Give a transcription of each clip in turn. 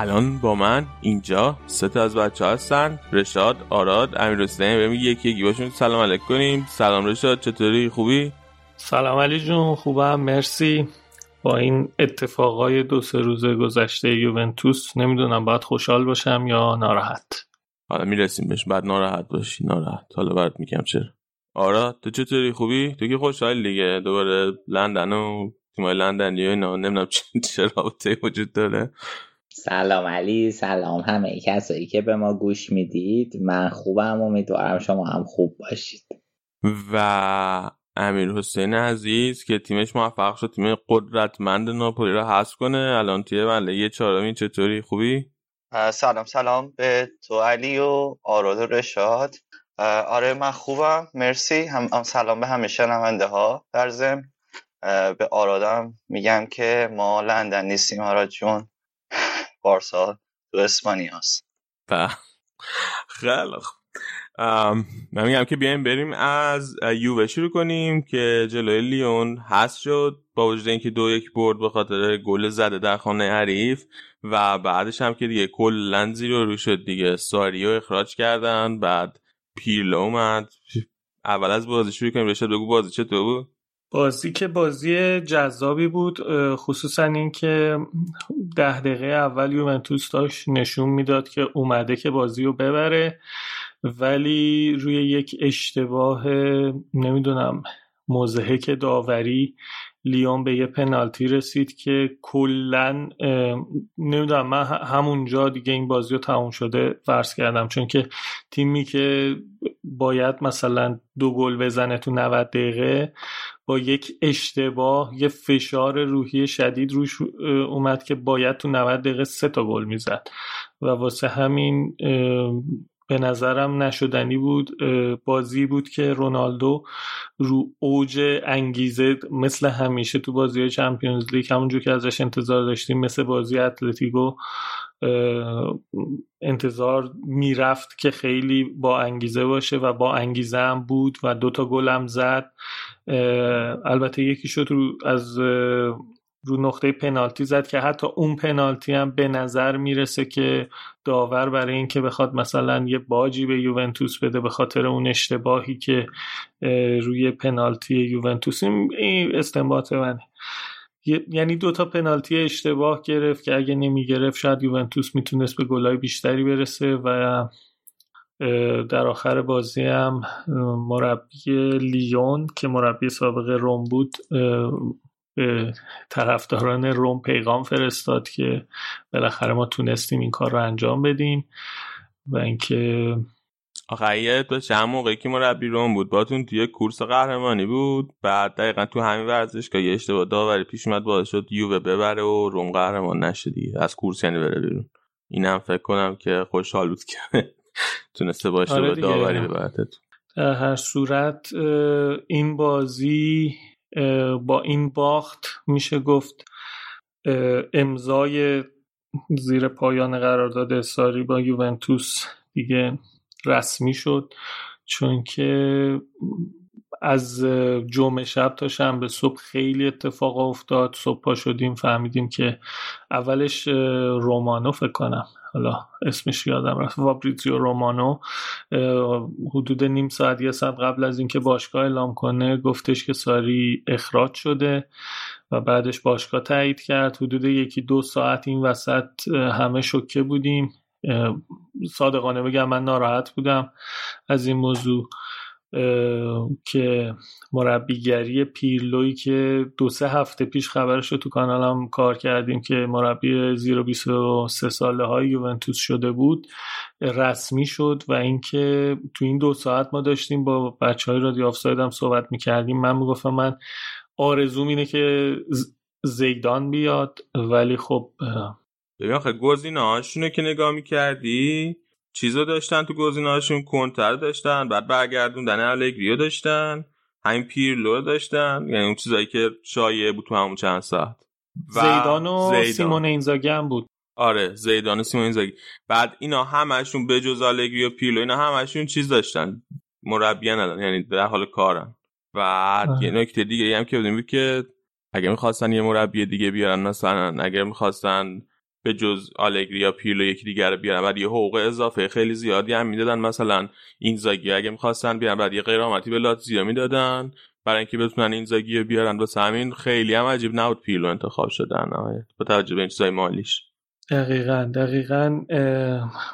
الان با من اینجا سه تا از بچه هستن. رشاد آراد امیر حسین بریم یکی یکی باشون سلام علیک کنیم. سلام رشاد چطوری؟ خوبی؟ سلام علی جون خوبم. مرسی. با این اتفاقای دو سه روز گذشته یوونتوس نمی‌دونم باید خوشحال باشم یا ناراحت. حالا می‌رسیم بهش. بعد ناراحت باشی. ناراحت. حالا برات میگم چرا. آراد تو چطوری؟ خوبی؟ تو که خوشحال دیگه. دوباره لندن و تیمای لندن یا اینا. نمی‌دونم چه رابطه وجود داره. سلام علی سلام همه کسایی که به ما گوش می‌دید. من خوبم امیدوارم شما هم خوب باشید. و امیر حسین عزیز که تیمش موفق شد تیم قدرتمند ناپولی را حذف کنه. الان توی وله چهارمی چطوری؟ خوبی؟ سلام سلام به تو علی و آراد و رشاد. آره من خوبم. مرسی. هم, هم سلام به همه شنونده ها در ضمن به آرادم میگم که ما لندن نیستیم آراد جون. بارسا تو اسپانیاست. خیلی خوب. من میگم که بیایم بریم از یووه شروع کنیم که جلوی لیون هست شد با وجود اینکه دو یک برد به خاطر گل زده در خانه حریف و بعدش هم که دیگه کلا زیرو رو شد دیگه. ساریو اخراج کردن بعد پیرلو اومد. اول از بازی شروع کنیم. رشاد بگو بازی چطور بود؟ بازی که بازی جذابی بود خصوصا اینکه ده دقیقه اول یوونتوس داشت نشون می‌داد که اومده که بازی رو ببره. ولی روی یک اشتباه نمی‌دونم که داوری لیون به یه پنالتی رسید که کلا نمی‌دونم من همونجا دیگه این بازی رو تموم شده فرض کردم. چون که تیمی که باید مثلا دو گل بزنه تو 90 دقیقه با یک اشتباه یه فشار روحی شدید روش اومد که باید تو 90 دقیقه سه تا گل می‌زد. و واسه همین به نظرم نشدنی بود بازی بود که رونالدو رو اوج انگیزه مثل همیشه تو بازی چمپیونز لیگ همونجور که ازش انتظار داشتیم مثل بازی اتلتیکو انتظار می‌رفت که خیلی با انگیزه باشه و با انگیزه هم بود و دوتا گل هم زد. البته یکی شد رو از رو نقطه پنالتی زد که حتی اون پنالتی هم به نظر می‌رسه که داور برای اینکه بخواد مثلا یه باجی به یوونتوس بده به خاطر اون اشتباهی که روی پنالتی یوونتوس این استنباط منه. یعنی دوتا پنالتی اشتباه گرفت که اگه نمی گرفت شاید یوونتوس می‌تونست به گلای بیشتری برسه و در آخر بازی هم مربی لیون که مربی سابق روم بود طرفداران روم پیغام فرستاد که بالاخره ما تونستیم این کار رو انجام بدیم و اینکه آخه باشه هم موقعی که مربی روم بود باتون توی کورس قهرمانی بود. بعد دقیقا تو همین ورزشگاه یه اشتباه داوری پیش اومد باعث شد یووه ببره و روم قهرمان نشه دیگه. از کورس یعنی بره بیرون. اینم فکر کنم که خوشحال بود که تونسته باشه آره داوری ببره در هر صورت این بازی با این باخت میشه گفت امضای زیر پایان قرارداد ساری با یوونتوس دیگه رسمی شد. چون که از جمعه شب تا شنبه صبح خیلی اتفاق افتاد. صبح پا شدیم فهمیدیم که اولش رومانو فکر کنم حالا اسمش یادم رفت وابریزیو رومانو. حدود نیم ساعت یه ساعت قبل از اینکه باشگاه اعلام کنه گفتش که ساری اخراج شده و بعدش باشگاه تایید کرد. حدود یکی دو ساعت این وسط همه شکه بودیم. صادقانه بگم من ناراحت بودم از این موضوع. که مربیگری پیرلوی که دو سه هفته پیش خبرش رو تو کانالم کار کردیم که مربی زیر 23 ساله های یوونتوس شده بود رسمی شد و اینکه تو این دو ساعت ما داشتیم با بچه های رادیو آفساید هم صحبت می‌کردیم. من می‌گفتم من آرزوم اینه که زیدان بیاد ولی خب ببین آخه گزینه‌هاشونو که نگاه می‌کردی؟ چیزا داشتن تو گزینه‌هاشون کنتر داشتن بعد برگردوندن الگریو داشتن همین پیرلو داشتن یعنی اون چیزایی که شایعه بود تو همون چند ساعت. و زیدان و زیدان. سیمون اینزاگی هم بود. آره زیدان و سیمون اینزاگی. بعد اینا همشون به جز و پیرلو اینا همشون چیز داشتن. مربی ندارن یعنی در حال کارن. و یه نکته دیگه هم که بودیم که اگه می‌خواستن یه مربی دیگه بیارن مثلا اگر می‌خواستن به جز آلگری یا پیرلو یکی دیگر بیارن بعد یه حقوق اضافه خیلی زیادی هم می‌دادن. مثلا این زاگی اگه می‌خواستن بیارن بعد یه غیرامتی به لاتزیا می‌دادن. برای اینکه بتونن این زاگی رو بیارن واسه همین خیلی هم عجیب نبود پیرلو انتخاب شدن. با توجه به این چیزای مالیش. دقیقا دقیقا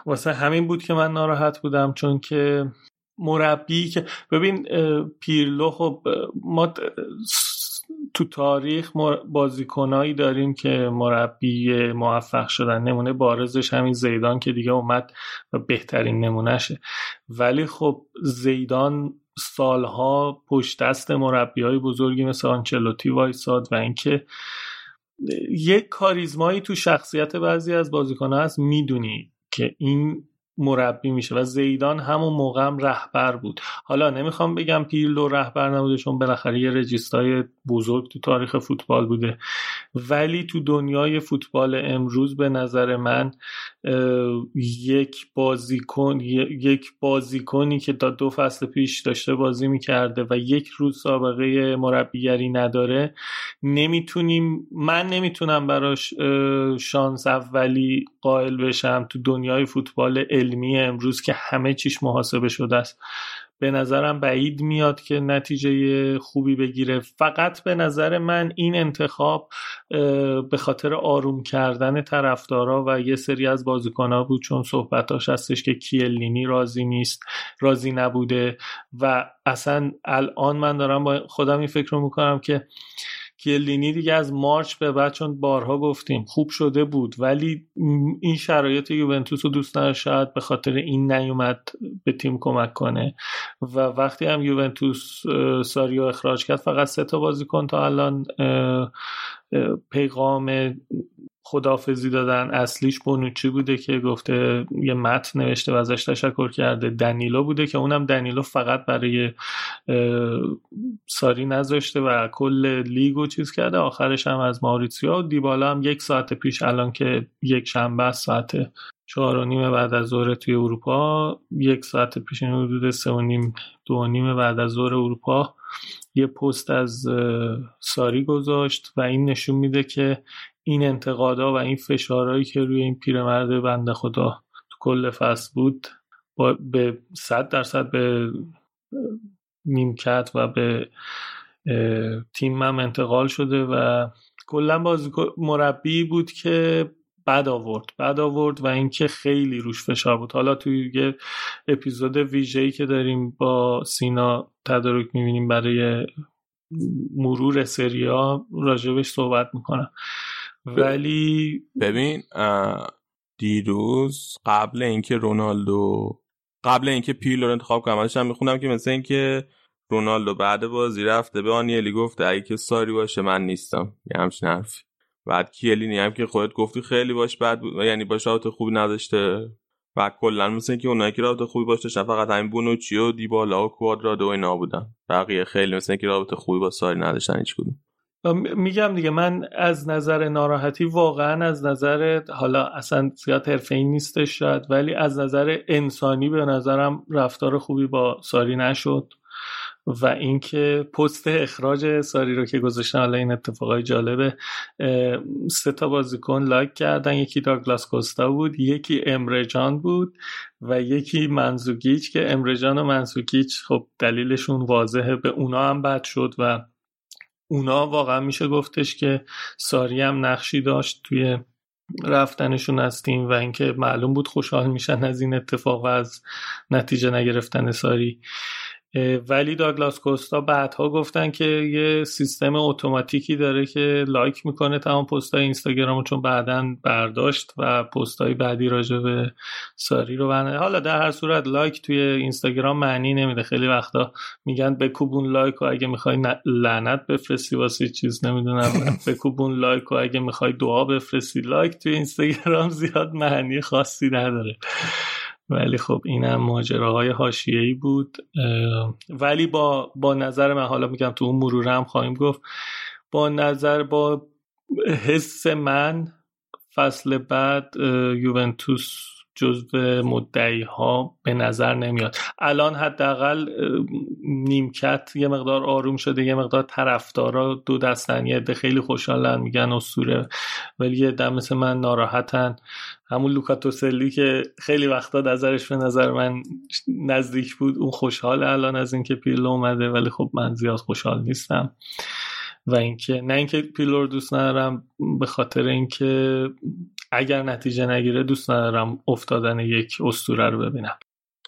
واسه همین بود که من ناراحت بودم چون که مربی که ببین پیرلو خب ما تو تاریخ بازیکنایی داریم که مربی موفق شدن. نمونه بارزش همین زیدان که دیگه اومد و بهترین نمونهشه. ولی خب زیدان سالها پشت دست مربی های بزرگی مثل آنچلوتی وایساد و اینکه یک کاریزمایی تو شخصیت بعضی از بازیکنها هست. می‌دونی که این مربی میشه و زیدان همون موقع هم رهبر بود. حالا نمی‌خوام بگم پیرلو رهبر نبوده چون بالاخره یه رجیستای بزرگ تو تاریخ فوتبال بوده. ولی تو دنیای فوتبال امروز به نظر من یک بازیکن یک بازیکنی که تا دو فصل پیش داشته بازی می‌کرده و یک روز سابقه مربیگری نداره نمی‌تونیم من نمی‌تونم براش شانس اولی قائل بشم تو دنیای فوتبال علمی امروز که همه چیش محاسبه شده است. به نظرم بعید میاد که نتیجه خوبی بگیره. فقط به نظر من این انتخاب به خاطر آروم کردن طرفدارا و یه سری از بازیکنها بود چون صحبتاش هستش که کیلینی راضی نیست راضی نبوده و اصلا الان من دارم با خودم این فکر رو می‌کنم که کیلینی دیگه از مارچ به بعد چون بارها گفتیم خوب شده بود ولی این شرایط یوونتوس رو دوست نداشت شاید به خاطر این نیومد به تیم کمک کنه. و وقتی هم یوونتوس ساریو اخراج کرد فقط سه تا بازیکن تا الان پیغام خدافزی دادن. اصلیش بونوچی بوده که گفته یه متن نوشته و ازش تشکر کرده. دنیلو بوده که اونم دنیلو فقط برای ساری نذاشته و کل لیگو چیز کرده. آخرش هم از ماریتسیا و دیبالا هم یک ساعت پیش الان که یک شنبه ساعت چهار و نیم بعد از ظهر توی اروپا. یک ساعت پیش این حدود سه و نیم دو و نیم بعد از ظهر اروپا یه پست از ساری گذاشت و این نشون میده که این انتقادا و این فشارهایی که روی این پیرمرد بنده خدا تو کل فصل بود با به صد درصد به نیمکت و به تیمم انتقال شده و کلا بازی مربی بود که بد آورد بد آورد و اینکه خیلی روش فشار بود. حالا توی یه اپیزود ویژه‌ای که داریم با سینا تدارک می‌بینیم برای مرور سریا راجبش صحبت می‌کنم. ولی ببین دیروز قبل اینکه رونالدو قبل اینکه پیلو رو انتخاب کنم هم می‌خونم که مثل اینکه رونالدو بعد بازی رفته به آنیلی گفته اگه که ساری باشه من نیستم. یه همچین حرفی. بعد کیلینی هم که خودت گفتی خیلی باش بعد بود یعنی باش رابطه خوبی نداشته. و کلا مثل اینکه اونایی که رابطه خوبی باش داشتن فقط همین بونوچی و دیبالا و کوادرادو اینا بودن. بقیه خیلی مثل اینکه رابطه خوبی با ساری نداشتن هیچ کدوم. میگم دیگه من از نظر ناراحتی واقعا از نظر حالا اصلا زیاد حرفه نیستش شاید ولی از نظر انسانی به نظرم رفتار خوبی با ساری نشد و اینکه پست اخراج ساری رو که گذاشتن حالا این اتفاقای جالبه سه تا بازیکن لایک کردن یکی داگلاس کوستا بود یکی امرجان بود و یکی منزوگیچ که امرجان و منزوگیچ خب دلیلشون واضحه به اونا هم بد شد و اونا واقعا میشه گفتش که ساری هم نقشی داشت توی رفتنشون از تیم و اینکه معلوم بود خوشحال میشن از این اتفاق و از نتیجه نگرفتن ساری. ولی داگلاس کوستا بعدها گفتن که یه سیستم اتوماتیکی داره که لایک می‌کنه تمام پستای اینستاگرامو چون بعدا برداشت و پستای بعدی راجع به ساری رو برنه حالا در هر صورت لایک توی اینستاگرام معنی نمیده. خیلی وقتا میگن بکوبون لایک و اگه می‌خوای لعنت بفرستی واسه چیز نمی‌دونم بکوبون لایک و اگه می‌خوای دعا بفرستی. لایک توی اینستاگرام زیاد معنی خاصی نداره. ولی خب اینم ماجراهای حاشیه‌ای بود. ولی با با نظر من حالا میگم تو اون مروره هم خواهیم گفت با نظر با حس من فصل بعد یوونتوس جزو مدعی ها به نظر نمیاد. الان حداقل نیمکت یه مقدار آروم شده یه مقدار طرفدارا دو دستن یه خیلی خوشحالن میگن اسطوره. ولی یه دم مثل من ناراحتن. همون لوکاتوسلی که خیلی وقتا نظرش به نظر من نزدیک بود اون خوشحال الان از اینکه پیرلو اومده ولی خب من زیاد خوشحال نیستم. و اینکه نه اینکه پیلور دوست ندارم به خاطر اینکه اگر نتیجه نگیره دوست ندارم افتادن یک استوره رو ببینم.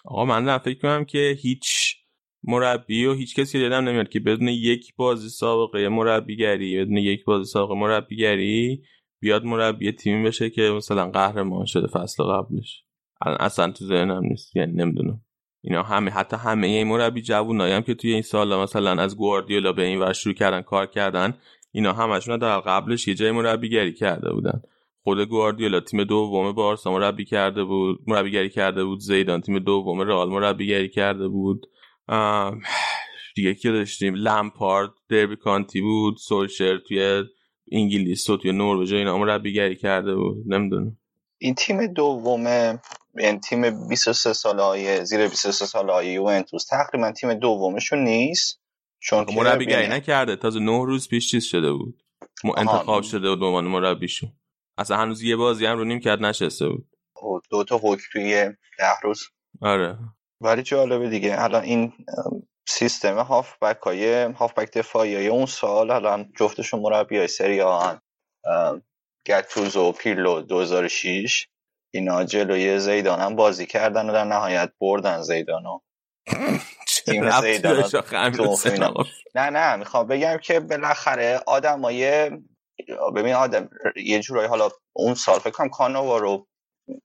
آقا من فکر کنم که هیچ مربی و هیچ کسی دیدم نمیاد که بدون یک بازی سابقه مربیگری بدون یک بازی سابقه مربیگری بیاد مربی تیمی بشه که مثلا قهرمان شده فصل قبلش. اصلا تو ذهنم نیست یعنی نمی‌دونم. اینا همه حتی همه این مربی جوونایی هم که توی این سال مثلا از گواردیولا به این ور شروع کردن کار کردن اینا همشون در قبلش یه جای مربیگری کرده بودن. خود گواردیولا تیم دوم بارسا مربی کرده بود مربیگری کرده بود زیدان تیم دوم رئال مربیگری کرده بود. دیگه که داشتیم؟ لمپارد دربی کانتی بود سولشر توی انگلیس و توی نروژ اینا مربیگری کرده بود. نمی‌دونم. این تیم دوم این تیم 23 ساله های زیر 23 ساله های یوونتوس تقریبا تیم دومشون نیست. چون مربیگری نکرده تازه نه روز پیش چیز شده بود. انتخاب شده بود به عنوان مربیشون. اصلا هنوز یه بازی هم رو نیم کرد نشسته بود. دو تا حکم توی ده روز. آره. ولی جالبه دیگه الان این سیستم هاف های هاف بک دفاعی های اون سال الان جفتشون مربی های سری گتوزو و پیرلو 2006 اینا جلوی زیدان هم بازی کردن و در نهایت بردن زیدانو تیم زیدان نه نه می‌خوام بگم که بالاخره آدمای ببین آدم یه جورایی حالا اون سال فکر کنم کانوارو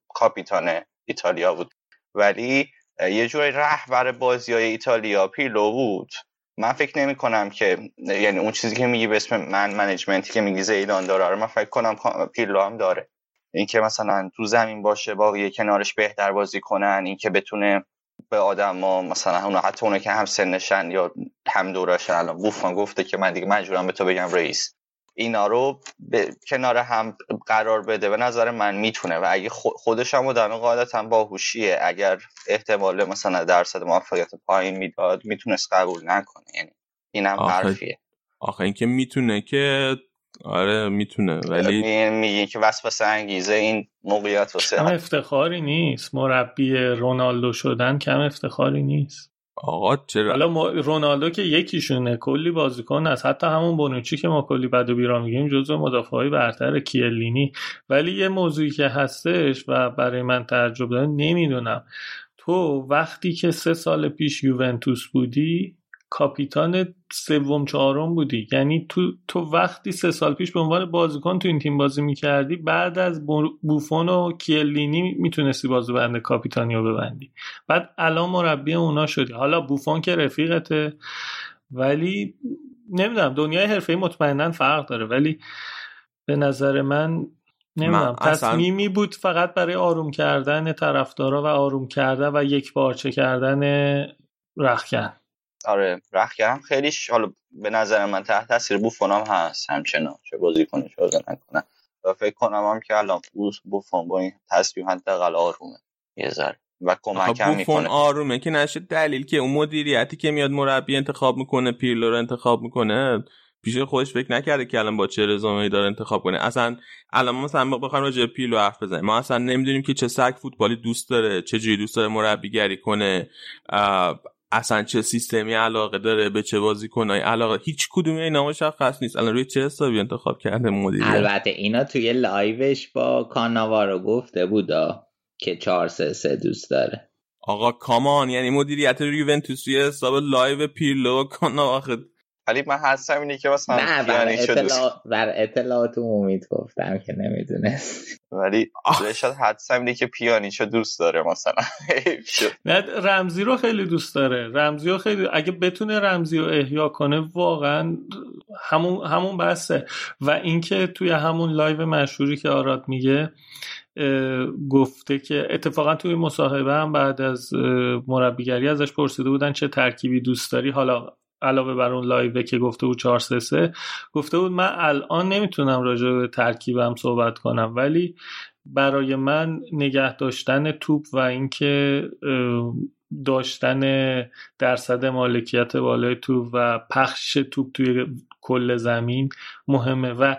کاپیتان ایتالیا بود. ولی یه جورایی رهبر بازی های ایتالیا پیلو بود. من فکر نمی کنم که یعنی اون چیزی که میگی به اسم من منیجمنتی که میگی زیدان داره من فکر کنم پیلو هم داره. اینکه مثلا تو زمین باشه با یه کنارش بهتر بازی کنن اینکه بتونه به آدم ها مثلا اون حتی اونه که هم سنشن یا هم دورشن الان بوفان گفته که من دیگه مجبورم به تو بگم رئیس. اینا رو به کنار هم قرار بده به نظر من می‌تونه و اگه خودش هم آدم قاعدتا باهوشیه اگر احتمال مثلا درصد موفقیت پایین می‌داد می‌تونست قبول نکنه. یعنی اینم حرفیه. آخه اینکه می‌تونه که آره می‌تونه ولی میگی که وسوسه انگیزه این موقعیت واسه کم افتخاری نیست. مربی رونالدو شدن کم افتخاری نیست. آقا چرا؟ حالا رونالدو که یکیشونه کلی بازیکن از حتی همون بونوچی که ما کلی بد و بیرا میگیم جزو مدافعای برتر کیلینی. ولی یه موضوعی که هستش و برای من تعجب داره نمی‌دونم. تو وقتی که سه سال پیش یوونتوس بودی کاپیتان سوم چهارم بودی. یعنی تو تو وقتی سه سال پیش به عنوان بازیکن تو این تیم بازی می‌کردی بعد از بوفون و کیلینی می‌تونستی بازی بنده کاپیتانی رو ببندی. بعد الان مربی اونا شدی. حالا بوفون که رفیقته ولی نمی‌دونم دنیای حرفه مطمئنا فرق داره. ولی به نظر من نمی‌دونم تصمیمی بود فقط برای آروم کردن طرفدارا و آروم کردن و یک بارچه کردن رخکن. آره رخکرم خیلیش حالا به نظر من تحت تاثیر بوفون هم هست همچنان چه بازی کنه چه بازی نکنه و فکر کنم هم که الان بوفون با این تصمیم حداقل آرومه. یه ذره. و کمک هم می‌کنه. آرومه که نشه دلیل که اون مدیریتی که میاد مربی انتخاب می‌کنه پیرلو رو انتخاب می‌کنه پیش خودش فکر نکرده که الان با چه رزومه‌ای داره انتخاب کنه. اصلا الان ما مثلا بخوایم راجع پیلو حرف بزنیم. ما اصلا نمی‌دونیم که چه سگ فوتبالی دوست داره چه جوری دوست داره مربیگری کنه. اصلا چه سیستمی علاقه داره به چه بازیکنای علاقه هیچ کدوم اینا مشخص نیست. الان روی چه حسابی انتخاب کرده مدیر البته اینا توی live ش با کاناوارو گفته بودا که 4 3 3 دوست داره. آقا come on یعنی مدیریت یوونتوس روی حساب live پیرلو کاناوارو ولی من حدسم اینه که مثلا نه بر, اطلاع... بر اطلاعات امید گفتم که نمی‌دونست. ولی شاید حدسم اینه که پیانیچو دوست داره مثلا. نه رمزی رو خیلی دوست داره. رمزی رو خیلی اگه بتونه رمزی رو احیا کنه واقعا همون همون بسه و اینکه توی همون live مشهوری که آراد میگه گفته که اتفاقا توی مصاحبه هم بعد از مربیگری ازش پرسیده بودن چه ترکیبی دوست داری. حالا علاوه بر اون live که گفته بود 4 3 3 گفته بود من الان نمی‌تونم راجع به ترکیبم صحبت کنم ولی برای من نگه داشتن توپ و اینکه داشتن درصد مالکیت بالای توپ و پخش توپ توی کل زمین مهمه و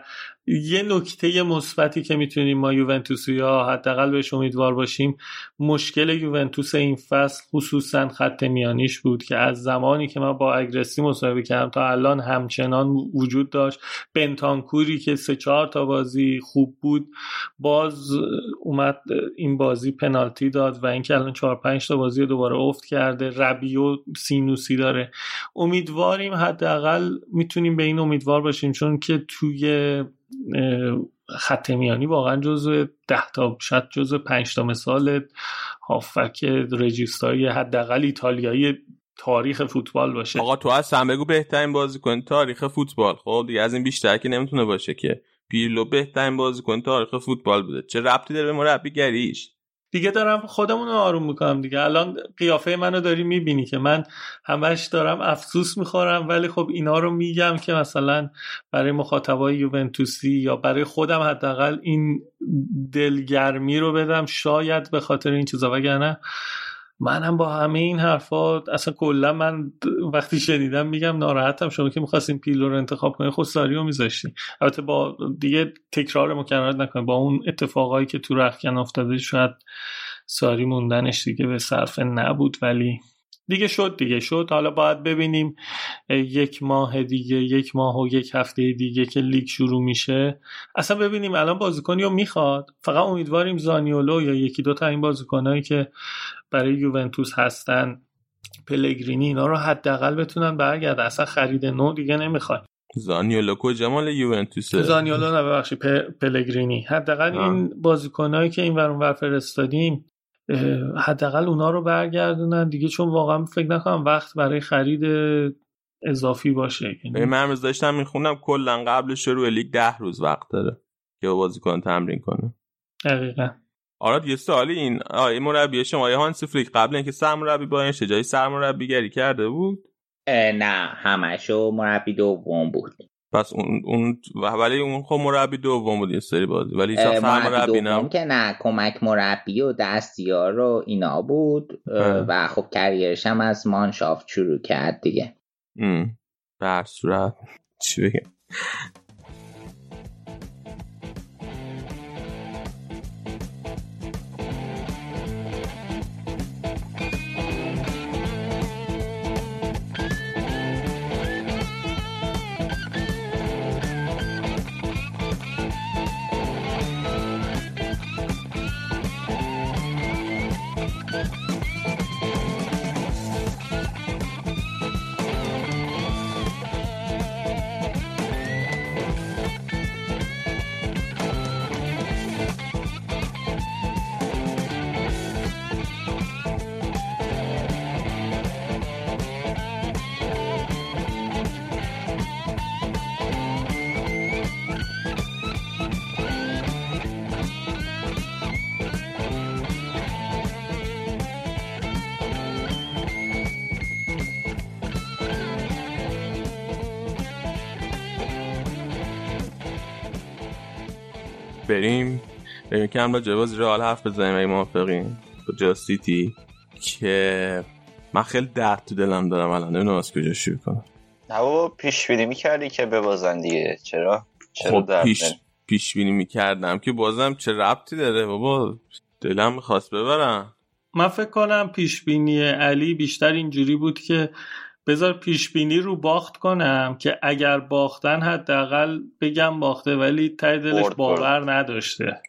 یه نکته مثبتی که می‌تونیم ما یوونتوسی ها حداقل بهش امیدوار باشیم مشکل یوونتوس این فصل خصوصا خط میانیش بود که از زمانی که من با اگرسی مصاحبه کردم تا الان همچنان وجود داشت. بنتانکوری که سه چهار تا بازی خوب بود باز اومد این بازی پنالتی داد و اینکه الان چهار پنج تا بازی دوباره افت کرده. ربیو سینوسی داره. امیدواریم حداقل می‌تونیم به این امیدوار باشیم چون که توی خط میانی واقعا جزو ده تا شاید جزو پنج تا مثال هافک رجیستایی حداقل ایتالیایی تاریخ فوتبال باشه. آقا تو از هم بگو بهترین بازیکن تاریخ فوتبال. خب دیگه از این بیشتر که نمی‌تونه باشه که. پیرلو بهترین بازیکن تاریخ فوتبال بوده. چه ربطی داره به مربیگریش؟ دیگه دارم خودمون رو آروم می‌کنم دیگه. الان قیافه منو داری می‌بینی که من همش دارم افسوس می‌خورم ولی خب اینا رو میگم که مثلا برای مخاطبای یوونتوسی یا برای خودم حداقل این دلگرمی رو بدم شاید به خاطر این چیزا وگرنه منم با همه این حرفات اصلا کلا من وقتی شنیدم میگم ناراحتم. شما که می‌خواستیم پیلو رو انتخاب کنیم خود ساریو میذاشتی البته با دیگه تکرار مکررات نکنیم با اون اتفاقایی که تو رخکن افتاده شاید ساری موندنش دیگه به صرف نبود ولی دیگه شد دیگه شد. حالا باید ببینیم یک ماه دیگه یک ماه و یک هفته دیگه که لیگ شروع میشه. اصلا ببینیم الان بازیکنی رو می‌خواد. فقط امیدواریم زانیولو یا یکی دو تا این بازیکنهایی که برای یوونتوس هستن پلگرینی اینا رو حداقل بتونن برگرد اصلا خرید نو دیگه نمی‌خواد. زانیولو کجا مال یوونتوسه؟ زانیولو نه ببخشید پلگرینی. حداقل این بازیکنایی که این ور فرستادیم حداقل اونا رو برگردونن. دیگه چون واقعا فکر نکنم وقت برای خرید اضافی باشه. یعنی من امروز داشتم می‌خونم کلا قبل شروع لیگ ده روز وقت داره که بازیکن تمرین کنه. دقیقا. آراد یه سوالی این آیه مربی شما آیه هانس فلیک قبل اینکه سرمربی با این جای سرمربیگری کرده بود؟ نه همشو مربی دوم بود. پس اون اون ولی اون خب مربی دوم بود این سری بازی. ولی مربی دوم که نه کمک مربی و دستیار رو اینا بود و خب کریرش هم از مانشافت شروع کرد دیگه. به صورت چی بگم؟ بریم هم با جواز رئال حرف بزنیم اگه موافقیم جا سیتی که من خیلی درد تو دلم دارم الان. نمی‌دونم از کجا شروع کنم. نه بابا پیش بینی می‌کردی که ببازن دیگه. چرا؟ چرا خب پیش پیش بینی می‌کردم که بازم چه ربطی داره؟ بابا دلم می‌خواست ببرم. من فکر کنم پیش بینی علی بیشتر اینجوری بود که بذار پیش بینی رو باخت کنم که اگر باختن حداقل بگم باخته ولی ته دلش باور نداشته.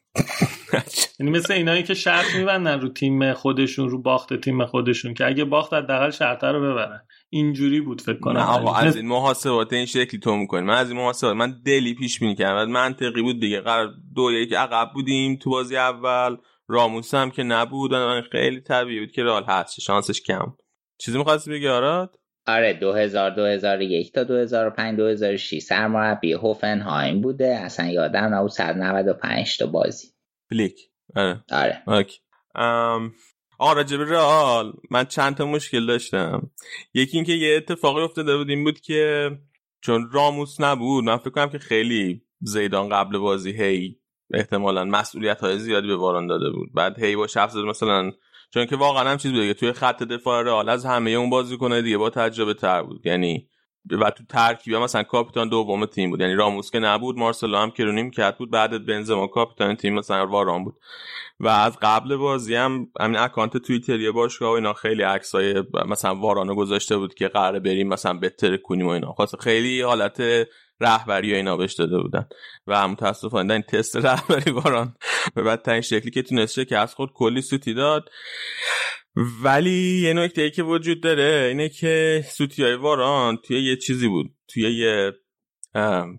یعنی مثل اینایی که شرط میبندن رو تیم خودشون رو باخت تیم خودشون که اگه باخت حداقل شرط رو ببرن. اینجوری بود فکر کنم. آقا از این محاسبات این شکلی تو می‌کنی. من از این محاسبات من دلی پیش بینی کردم. منطقی بود دیگه. قرار دو یک عقب بودیم تو بازی اول. راموس هم که نبود. من خیلی طبیعی بود که رال هست. شانسش کم. چیزی می‌خواستی بگی آراد؟ آره 2000 2001 تا 2005 2006 سرمربی هوفنهایم بوده. اصلا یادم نبود 195 تا بازی. فلیک. آره. آره. okay. ام رئال من چند تا مشکل داشتم. یکی اینکه یه اتفاقی افتاده بود این بود که چون راموس نبود من فکر کنم که خیلی زیدان قبل بازی هی احتمالا مسئولیت های زیادی به واران داده بود. بعد هی با شخص مثلا چون که واقعا هم چیز بوده توی خط دفاع رئال از همه اون بازی کنه دیگه با تجربه تر بود. یعنی و تو ترکیب مثلا کاپیتان دوم تیم بود. یعنی راموس که نبود مارسلو هم که رو نیمکت بود بعد بنزما کاپیتان تیم مثلا واران بود. و از قبل بازی هم همین اکانت توییتری باشگاه و اینا خیلی عکسای مثلا وارانو گذاشته بود که قراره بریم مثلا بهتر کنیم و اینا. خاص خیلی حالت رهبری و اینا بهش داده بودن. و متاسفانه این تست رهبری واران به بدترین شکلی که تونسته که از خود کلی سوتی داد. ولی یه نکته ای که وجود داره اینه که سوتی های واران توی یه چیزی بود توی یه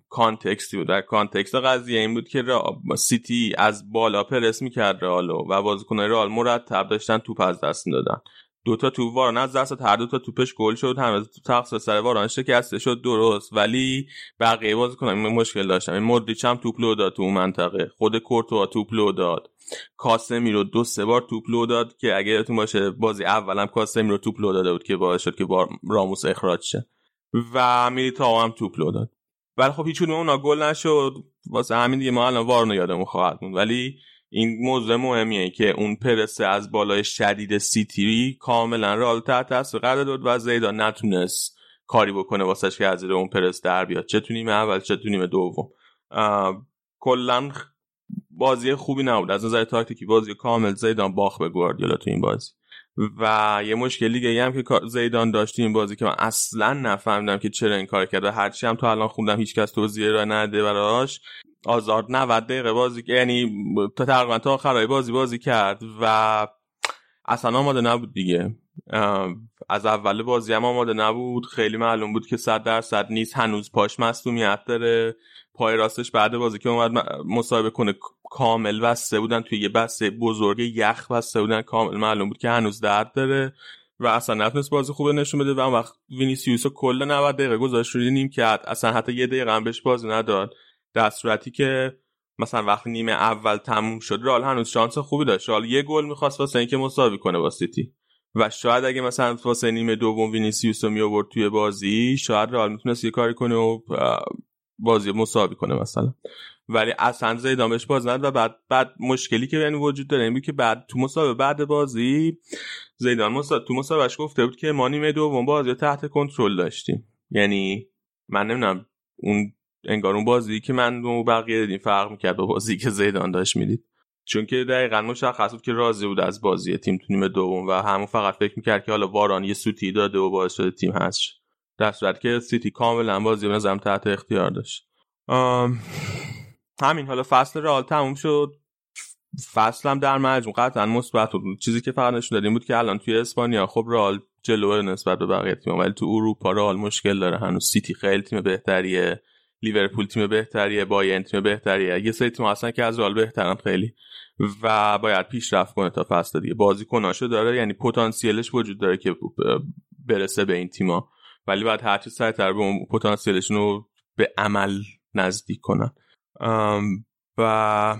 context ی بود. در context قضیه این بود که سیتی از بالا پرس می‌کرد رئالو و بازیکنان رئال مرتب داشتن توپ از دست می‌دادن. دوتا توپ واران از دست هر دوتا توپش گل شد هم تقصیر سر واران شکسته شد درست. ولی بقیه بازیکنان مشکل داشتن. این مودریچ هم توپ لو داد تو اون منطقه. خود کورتوا توپ لو داد. کاسمیرو دو سه بار توپ لو داد که اگه یادتون باشه بازی اولم کاسمیرو توپ لو داده بود که باعث شد که بار راموس اخراج شه. و میلیتائو هم توپ لو داد. ولی خب هیچ اونا گل نشد. واسه همین دیگه ما الان وارنو یادمون خواهد موند ولی این موضوع مهمیه که اون پرسه از بالای شدید سیتی کاملا رال تحت تاثیر قرار داد و زیدان نتونست کاری بکنه واسش که از اون پرس در بیاد. چه تو نیمه اول چه تو نیمه دوم کلا بازی خوبی نبود. از نظر تاکتیکی بازی کامل زیدان باخ به گواردیولا تو این بازی. و یه مشکل دیگه هم که زیدان داشت این بازی که من اصلا نفهمیدم که چرا این کار کرد و هرچی هم تو الان خوندم هیچکس توضیح را نده براش. آزاد 90 دقیقه بازی یعنی تا تقریبا تا آخرای بازی بازی کرد و اصلا آماده نبود دیگه. از اول بازی هم آماده نبود. خیلی معلوم بود که صد درصد نیست. هنوز پاش مصدومیت داره. پای راستش بعد بازی که اومد مصاحبه کنه کامل بسته بودن. توی یه بسته بزرگ یخ بسته بودن. کامل معلوم بود که هنوز درد داره و اصلا نتونست بازی خوبه نشون بده. و اون وقت وینیسیوس کل 90 دقیقه گذاشت روی نیم کرد اصلا حتی یه دقیقه هم بهش بازی نداد. در صورتی که مثلا وقتی نیمه اول تموم شد رئال هنوز شانس خوبی داشت. رئال یه گل می‌خواست واسه اینکه مساوی کنه با سیتی. و شاید اگه مثلا واسه نیمه دوم وینیسیوس رو می‌آورد توی بازی شاید رئال می‌تونست یه کاری کنه و بازی مساوی کنه مثلا. ولی اصلا زیدان بهش بازی نداد و بعد بعد مشکلی که یعنی وجود داره این که بعد تو مصاحبه بعد بازی زیدان مصاحبه تو مصاحبه‌ش گفته بود که ما نیمه دوم بازی تحت کنترل داشتیم. یعنی من نمی‌دونم اون انگار اون بازی که من و بقیه دیدیم فرق می‌کرد با بازی که زیدان داشت می‌دید. چون که دقیقا مشخص بود که راضی بود از بازی تیم تو نیمه دوم و همون فقط فکر می‌کرد که حالا واران یه سوتی داده و باعث شده تیم هست در صورت که سیتی کاملا بازی به تحت اختیار داشت. همین حالا فصل رئال تموم شد. فصل هم در مجموع قطعا مثبت بود. چیزی که فقط نشون دادیم بود که الان توی اسپانیا خب رئال جلوه نسبت به بقیه تیم ولی تو اروپا رئال مشکل داره. هنوز سیتی خیلی تیم بهتریه. لیورپول تیم بهتریه بایرن تیم بهتریه. یه سری تیم اصلا که از رئال بهترن خیلی و باید پیشرفت کنه تا فصل دیگه. بازیکناشو داره یعنی پتانسیلش وجود داره که برسه به این تیما ولی باید هرچی سریعتر به اون پتانسیلشون رو به عمل نزدیک کنن. و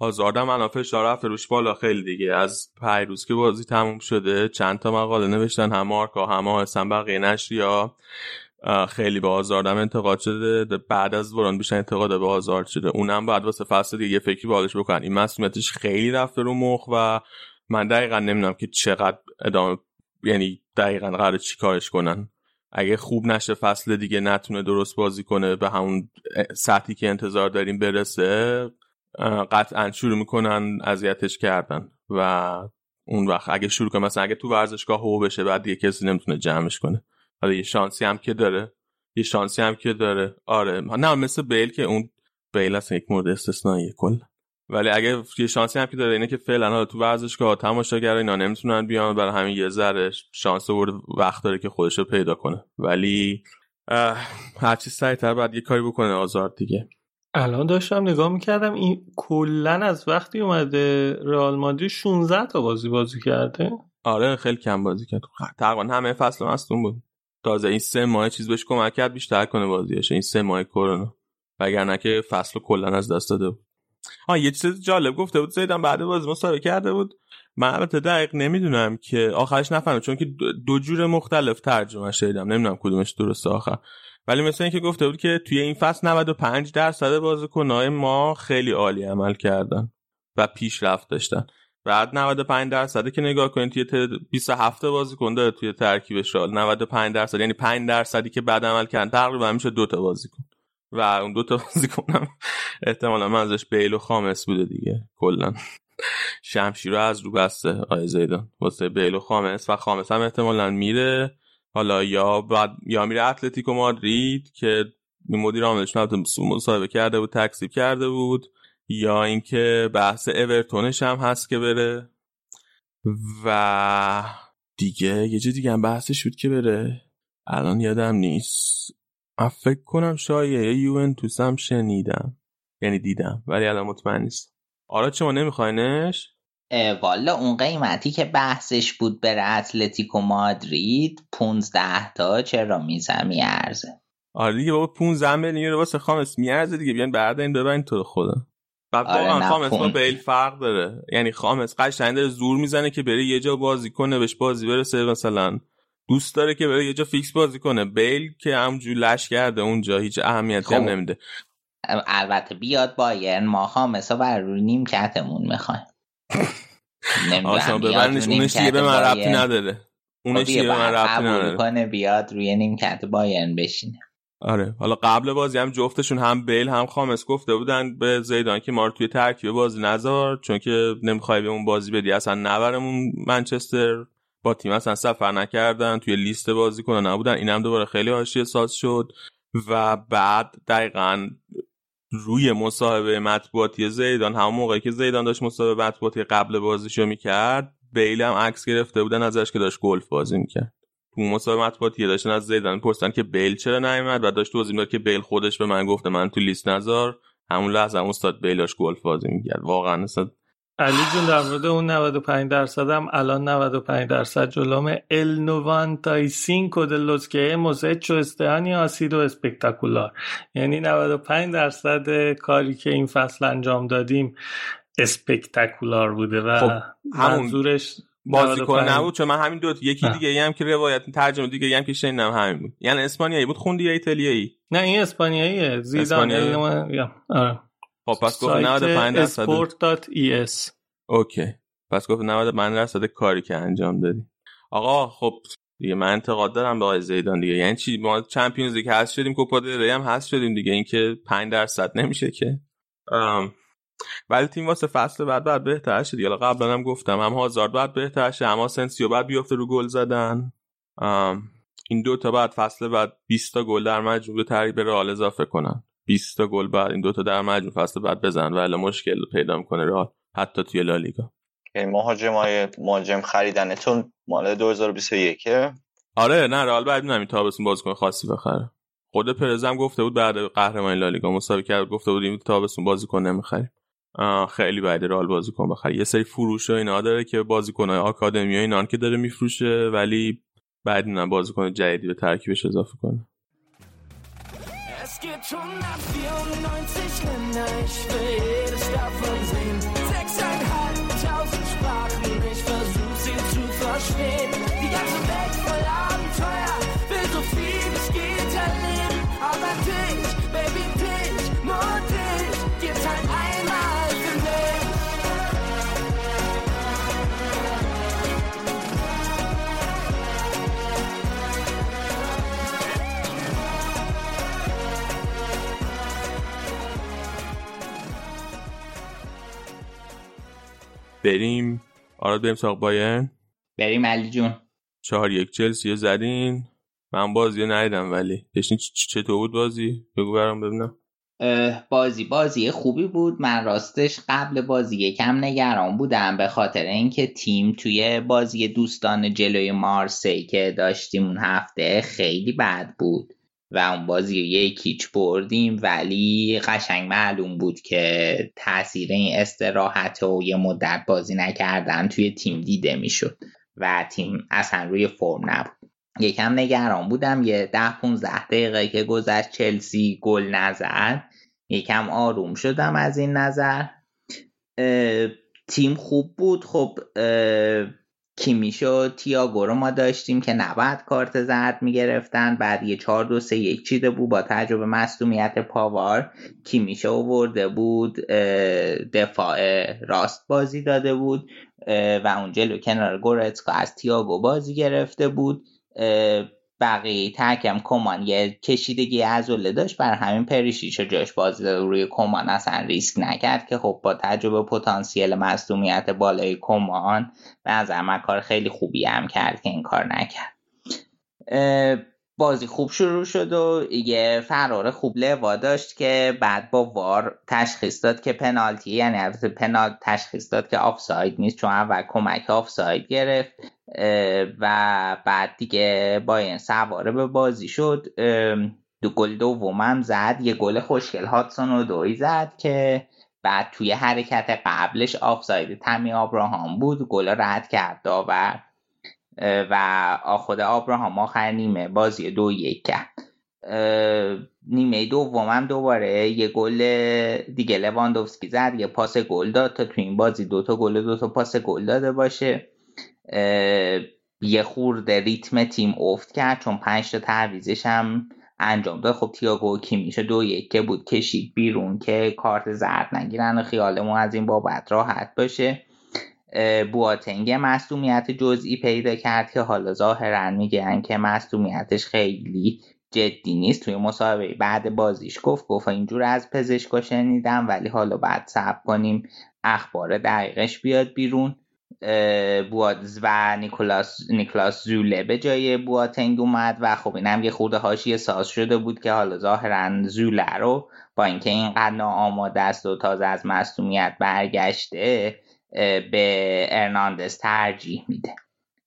آزاردم فشار رفته روش بالا خیلی دیگه. از پیروز که بازی تموم شده چند تا مقاله نوشتن هم آرکا هم آسن بقیه نشریا خیلی به آزاردم انتقاد شده بعد از وران بیشتر انتقاد به آزارد شده. اونم بعد واسه فصل دیگه فکری بالش بکنن. این مسئولیتش خیلی رفته رو مخ و من دقیقا نمی‌دونم که چقدر ادامه یعنی دقیقا قرار چی کارش کنن. اگه خوب نشه فصل دیگه نتونه درست بازی کنه به همون سطحی که انتظار داریم برسه قطعا شروع می‌کنن اذیتش کردن. و اون وقت اگه شروع کنه مثلا اگه تو ورزشگاه هو بشه بعد دیگه کسی نمی‌تونه جمعش کنه. حالا یه شانسی هم که داره. یه شانسی هم که داره. آره. نه مثل بیل که اون بیل اصلا یک مورد استثنائیه کل. ولی اگه یه شانسی هم که داره اینه که فعلا حالا تو ورزشگاه تماشاگر اینا نمی‌تونن بیان برای همین یه ذره شانس ورد وقت داره که خودش رو پیدا کنه. ولی هرچی سریعتر باید یه کاری بکنه آزار دیگه. الان داشتم نگاه می‌کردم این کلا از وقتی اومده رئال مادرید 16 تا بازی بازی کرده. آره خیلی کم بازی کرد. تقریبا همه فصل مستون بود. تازه این سه ماه چیز بهش کمک کرد بیشتر کنه بازیش این سه ماه کرونا. وگرنه که فصل کلا از دست داده بود. آه یه چیز جالب گفته بود زیدان بعد بازی مصاحبه کرده بود. من البته دقیق نمی‌دونم که آخرش نفهمم چون که دو جور مختلف ترجمه شدیدم نمی‌دونم کدومش درسته آخر. ولی مثل اینکه گفته بود که توی این فصل 95 درصد بازیکن‌های ما خیلی عالی عمل کردن و پیشرفت داشتن. بعد 95 درصد. که نگاه کنید توی 27 بازیکن داره توی ترکیبش 95 درصد. یعنی 5 درصدی که بعد عمل کردن. تقریبا میشه دو تا بازیکن و اون دو تا بازیکنم احتمالا منظورش بیل و خامس بوده دیگه. کلا. شمشیر رو از رو بسته آیه زیدان. واسه بیل و خامس و خامس هم احتمالا میره. حالا یا بعد یا میره اتلتیکو مادرید که مدیر عاملش مصاحبه کرده بود تکسیب کرده بود. یا اینکه بحث اورتونش هم هست که بره. و دیگه یه جا دیگه هم بحثش بود که بره. الان یادم نیست. من فکر کنم شایعه یوونتوس هم شنیدم. یعنی دیدم ولی الان مطمئن نیست آره شما نمیخواینش؟ والا اون قیمتی که بحثش بود بره اتلتیکو مادرید 15 تا چرا میزم میارزه آره دیگه بابا 15 میلیون واسه خامس میارزه دیگه. بیان بعد این ببین تو خدا بعد آره واقعا خامس با بیل فرق داره. یعنی خامس قشنگ داره زور می‌زنه که بره یه جا بازی کنه بهش بازی برسه مثلا دوست داره که بره یه جا فیکس بازی کنه. بیل که همجور لش کرده اونجا هیچ اهمیتی هم خب. نمیده. البته بیاد بایر ما خامسا بر روی نیم کتمون می‌خوایم. آشان ببرنش اونش دیگه به من ربطی نداره. اونش دیگه به من ربطی نداره. کنه بیاد روی نیمکت بایرن بشینه. آره. حالا قبل بازی هم جفتشون هم بیل هم خامس گفته بودن به زیدان که ما رو توی ترکیب بازی نذار چون که نمی‌خوای به اون بازی بدی. اصلا نبرمون منچستر. با تیم اصلا سفر نکردن توی لیست بازی کنه نبودن. اینم دوباره خیلی حاشیه ساز شد. و بعد دقیقا روی مصاحبه مطبوعاتی زیدان همون موقعی که زیدان داشت مصاحبه مطبوعاتی قبل بازیشو می‌کرد بیل هم عکس گرفته بودن ازش که داشت گلف بازی می‌کرد. تو مصاحبه مطبوعاتی داشتن از زیدان پرسیدن که بیل چرا نیومد و داشت توضیح می‌داد که بیل خودش به من گفته من تو لیست نذار همون لحظه هم استاد بیلاش گلف بازی می‌کرد. واقعا اصلا علی جون در مورد اون 95 درصد هم الان 95 درصد جلوم ال 95 del los que hemos hecho este año ha sido espectacular یعنی 95 درصد کاری که این فصل انجام دادیم اسپکتاکولار بوده و خب منظورش بازیکن نبود چون من همین دو یکی دیگه هم که روایت ترجمه دیگه هم که شنیدم همین بود. یعنی اسپانیایی بود خوندی یا ایتالیایی؟ نه این اسپانیاییه. زیدان آره. خب پس گفت 95 درصد. sport.es اوکی. پس گفت 95 درصد کاری که انجام دادی. آقا خب دیگه من انتقاد دارم به آقای زیدان دیگه. یعنی چی؟ ما چمپیونز لیگ هست شدیم کوپا دل هم هست شدیم دیگه. اینکه 5 درصد نمیشه که. ولی تیم واسه فصل بعد بعد بهتر شد حالا قبلا هم گفتم هم هازارد بعد بهتر شه هم سنسیو بعد بیفته رو گل زدن. این دو تا بعد فصل بعد 20 تا گل در مجموع به به رئال اضافه کنن. 20 تا گل بعد این دوتا در مجموع فصل بعد بزن ولی مشکل پیدا می‌کنه رئال حتی توی لالیگا. مهاجم های مهاجم خریدنتون مال 2021 آره نه رئال بعد نمی تابستون بازیکن خاصی بخره. خود پرزم گفته بود بعد قهرمانی لالیگا مسابقه کرد گفته بود این تابستون بازیکن نمی‌خریم. خیلی بعد رئال بازیکن بخره یه سری فروش و اینا داره که بازیکن های آکادمی های اینان که داره میفروشه ولی بعد نه بازیکن جدیدی به ترکیبش اضافه کنه. بریم. آراد بریم سراغ بایرن. بریم علی جون. چهار یک چلسی زدین. من بازی ندیدم ولی بشین چطور بود بازی؟ بگو برام ببینم. بازی بازی خوبی بود. من راستش قبل بازی یکم نگران بودم به خاطر اینکه تیم توی بازی دوستان جلوی مارسی که داشتیم اون هفته خیلی بد بود. و اون بازی یکیچ بردیم. ولی قشنگ معلوم بود که تاثیر این استراحت و یه مدت بازی نکردن توی تیم دیده می‌شد و تیم اصلا روی فرم نبود. یکم نگران بودم. یه ده 15 دقیقه که گذشت چلسی گل نزد یکم آروم شدم از این نظر. تیم خوب بود. خب کیمیش و تیاگو رو ما داشتیم که نباید کارت زرد می‌گرفتن بعد یه چهار دو سه یک چیده بود با تجربه مصدومیت پاوار. کیمیش ورده بود دفاع راست بازی داده بود و اون جلو کنار گورتسکا از تیاگو بازی گرفته بود بقیه ترکم کمان یه کشیدگی ازوله داشت بر همین پریشیش جاش داد روی کمان اصلا ریسک نکرد که خب با تجربه پتانسیل مصدومیت بالای کمان به من کار خیلی خوبی هم کرد که این کار نکرد. بازی خوب شروع شد و یه فرار خوب لوا داشت که بعد با وار تشخیص داد که پنالتی یعنی البته پنالت تشخیص داد که آفساید نیست چون اول کمک آفساید گرفت و بعد دیگه با این سواره به بازی شد. دو گل دومم زد. یه گل خوشگل هاتسون و دوی زد که بعد توی حرکت قبلش آفساید تمی آبراهام بود. گل رد کرد داور. و خود آبراهام آخر نیمه بازی دو یک کرد. نیمه دومم دوباره یه گل دیگه لواندوفسکی زد یه پاس گل داد تا تو این بازی دوتا گل دوتا پاس گل داده باشه. یه خورده ریتم تیم افت کرد چون پنج تا تعویزش هم انجام داد. خب تیاگو کی میشه دو که بود کشید بیرون که کارت زرد نگیرن و خیالمون از این بابت راحت باشه. بواتنگ مصومیت جزئی پیدا کرد که حالا ظاهرا میگن که مصومیتش خیلی جدی نیست. توی مصاحبه بعد بازیش گفت گفت اینجور از پزشکا شنیدم ولی حالا بعد صبر کنیم اخبار دقیقش بیاد بیرون. بوادز و نیکلاس, نیکلاس زوله به جای بواتنگ اومد و خب این هم یه خورده هاشی ساز شده بود که حالا ظاهرا زوله رو با اینکه اینقدر ناآماده است و تازه از مصومیت برگشته به ارناندز ترجیح میده.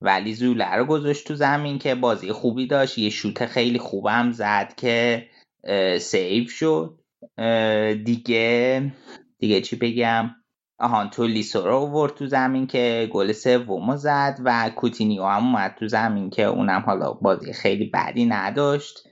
ولی زوله رو گذاشت تو زمین که بازی خوبی داشت. یه شوت خیلی خوبم زد که سیف شد. دیگه دیگه چی بگم؟ آهان تو لیسو رو ورد تو زمین که گل سومو زد و کوتینیو هم اومد تو زمین که اونم حالا بازی خیلی بدی نداشت.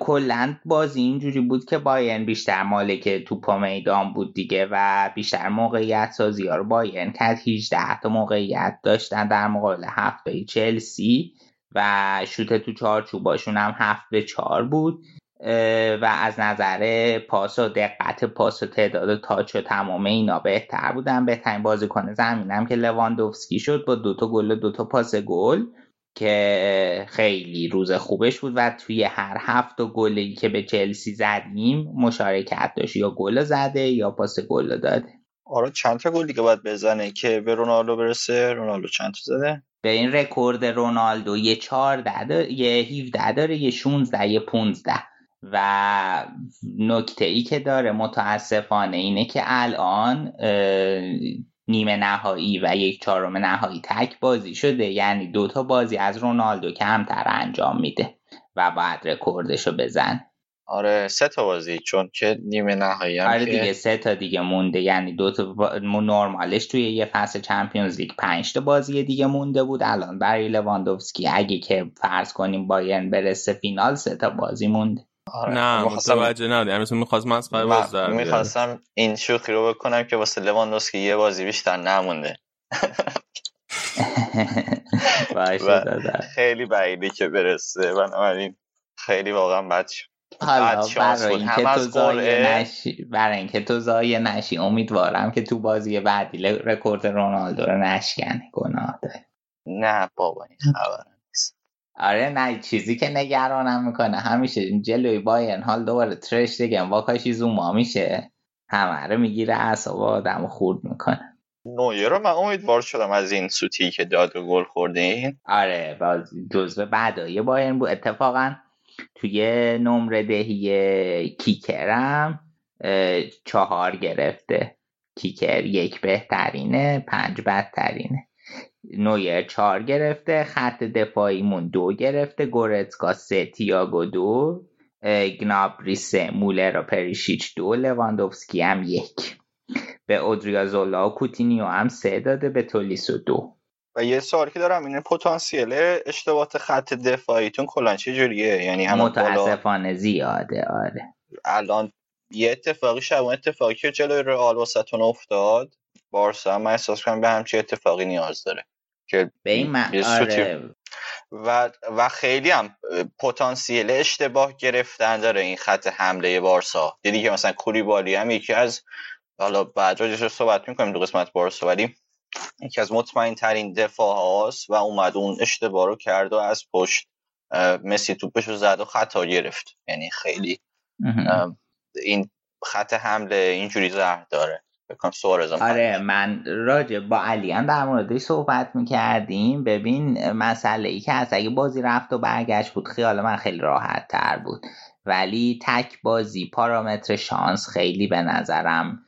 کلا بازی اینجوری بود که باین بیشتر مالک توپ میدان بود دیگه و بیشتر موقعیت سازی ها رو باین کرد. 18 تا موقعیت داشتن در مقابل هفته چلسی و شوت تو چارچوباشون هم هفت به چهار بود. و از نظر پاس و دقت پاس و تعداد تاچ و تمام اینا بهتر بودن. بهترین بازیکن زمینم که لواندوفسکی شد با دوتا گل و دوتا پاس گل. که خیلی روز خوبش بود و توی هر هفت گلی که به چلسی زدیم مشارکت داشت. یا گل زده یا پاس گل داده. آره چند تا گل دیگه باید بزنه که به رونالدو برسه؟ رونالدو چند تا زده؟ به این رکورد رونالدو یه 14 داره یه 17 داره یه 16 یه 15 و نکته ای که داره متاسفانه اینه که الان نیمه نهایی و یک چهارم نهایی تک بازی شده. یعنی دوتا بازی از رونالدو کمتر انجام میده و باید رکوردشو بزنه. آره سه تا بازی چون که نیمه نهایی هم آره دیگه سه تا دیگه مونده. یعنی دو تا با... نرمالش توی یه فصل Champions League پنج تا بازی دیگه مونده بود. الان برای لواندوفسکی اگه که فرض کنیم بایرن برسه فینال سه تا بازی مونده. آره. نه متوجه نه یعنی مثلا می‌خواست مسخره باز در می‌خواستم این شوخی رو بکنم که واسه لواندوسکی یه بازی بیشتر نمونده. خیلی بعیده که برسه. بنابراین خیلی واقعا بد شد. حالا برای اینکه تو زایه نشی برای اینکه تو زایه نشی امیدوارم که تو بازی بعدی رکورد رونالدو رو نشکنه. گناه داره. نه بابا این خبر آره نه چیزی که نگرانم می‌کنه. همیشه جلوی باین حال دوباره ترش دیگه. واکاشی زوما میشه. همه رو می‌گیره اصابا آدم خورد می‌کنه. نویر رو من امیدوار شدم از این سوتی که داد و گل خورده این آره جزو بعدای بایرن بود. اتفاقا توی نمره دهی کیکرم چهار گرفته. کیکر یک بهترینه پنج بدترینه. نویر چهار گرفته خط دفاعیمون دو گرفته گورتسکا سه تیاگو دو گنابری سه مولر و پریشیچ دو لواندوفسکی هم یک. به اودریازولا و کوتینیو هم سه داده به تولیسو دو. و یه سوالی که دارم اینه پتانسیل اشتباهات خط دفاعیتون کلا چه جوریه؟ یعنی هم متاسفانه زیاده آره. الان یه اتفاقی شبیه اتفاقی که جلوی رئال واسهتون افتاد بارسا من احساس کنم به همچین اتفاقی نیاز داره. که به این آره. و و خیلی هم پتانسیل اشتباه گرفتن داره این خط حمله بارسا. دیدی که مثلا کولیبالی هم یکی از حالا بعد راجعش صحبت می‌کنیم دو قسمت بارسا ولی یکی از مطمئن ترین دفاع هاست و اومد اون اشتباه رو کرد و از پشت مسی توپش رو زد و خطا گرفت. یعنی خیلی این خط حمله اینجوری زهر داره. بکنم آره من راجع با علی هم در موردش صحبت می‌کردیم. ببین مسئله ای که از اگه بازی رفت و برگشت بود خیال من خیلی راحت تر بود. ولی تک بازی پارامتر شانس خیلی به نظرم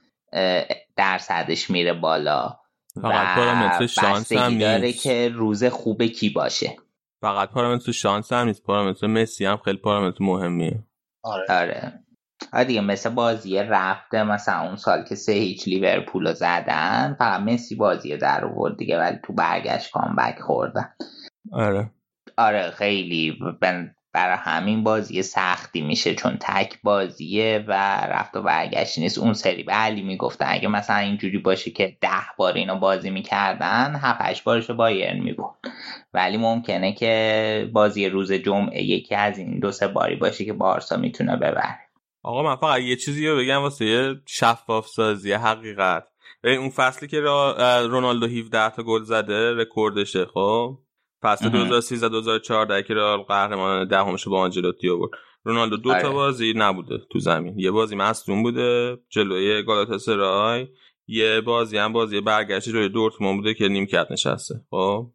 درصدش میره بالا فقط پارامتر شانس هم داره که روز خوب کی باشه. فقط پارامتر شانس هم نیست. پارامتر مسی هم خیلی پارامتر مهمیه. آره. آره. آره دیگه مثل بازی رفته مثلا اون سال که سه هیچ لیورپول رو زدن فقط مسی بازی در آورد دیگه ولی تو برگشت کامبک خوردن. آره. آره خیلی برای همین بازی سختی میشه چون تک بازیه و رفت و برگشت نیست. اون سری به علی می‌گفتن اگه مثلا اینجوری باشه که ده بار اینو بازی می‌کردن هفت هشت بارش بایرن میبود ولی ممکنه که بازی روز جمعه یکی از این دو سه باری باشه که بارسا می‌تونه ببره. آقا من فقط یه چیزی رو بگم واسه یه شفاف سازی حقیقت. اون فصلی که رونالدو 17 تا گل زده رکوردشه خب؟ فصل 2013 2014 که رئال قهرمان دهمش با آنجلوتی آورد. رونالدو دو تا آره. بازی نبوده تو زمین. یه بازی مصدوم بوده جلوی گالاتاسرای. یه بازی هم بازی برگشت روی دورتموند بوده که نیمکت نشسته خب؟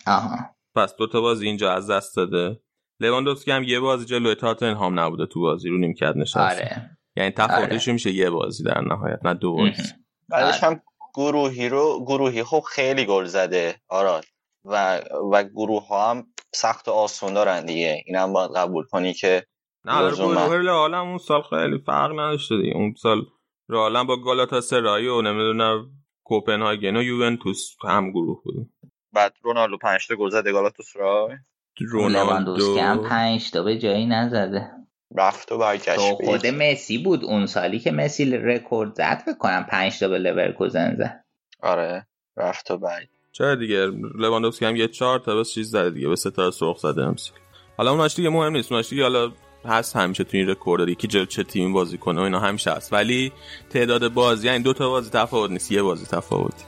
پس دو تا بازی اینجا از دست داده. لواندوفسکی هم یه بازی جلوی تاتنهام نبوده تو بازی رو نیمکت نشسته. آره. یعنی تفاوتش آره. میشه یه بازی در نهایت نه دو بازی. بعدش هم گروهی رو گروهی خب خیلی گل زده آراد. و و گروه ها هم سخت و آسون دارن دیگه. این هم باید قبول کنی که نه گروه رئال اون سال خیلی فرق نداشته دیگه. اون سال رئال با گالاتا سرایی و نمی‌دونم کوپنهاگن و یوونتوس هم گروه بود. بعد رونالدو 5 تا گل زده گالاتا سرای رونالدو هم 5 تا به جایی نزده. رفت و برگشت خود مسی بود. اون سالی که مسی رکورد زد بکنم 5 تا به لورکوزن زد. آره رفت و برگشت چرا دیگه؟ لواندوفسکی هم یه چهار تا بس چیز زده دیگه به ستاره سرخ زده امسال. حالا اوناش دیگه مهم نیست. اوناش دیگه حالا هست همیشه تو این رکورد دیگه که چه تیمی بازی کنه و اینا همیشه هست. ولی تعداد بازی یعنی دو تا بازی تفاوت نیست یه بازی تفاوتی.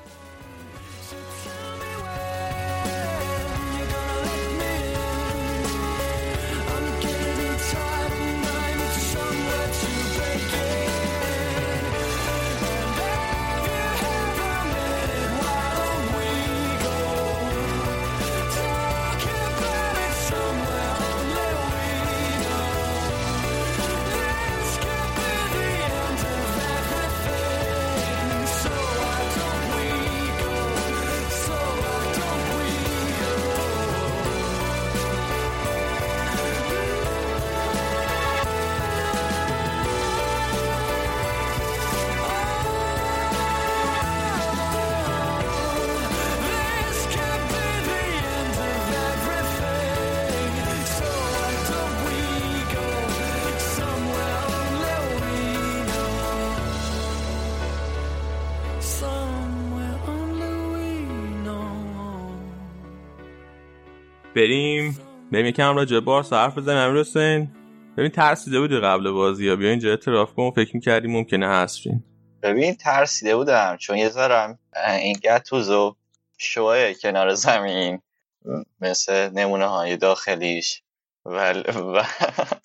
بریم. بریم یکم راجع بارس حرف بزنیم. امیر حسین. ببین ترسیده بودی قبل بازی یا بیا اینجا اعتراف کن فکر می‌کردی ممکنه هستین ببین ترسیده بودم چون یه ذرم این گتوز و شوه کنار زمین مثل نمونه های داخلیش. و, و,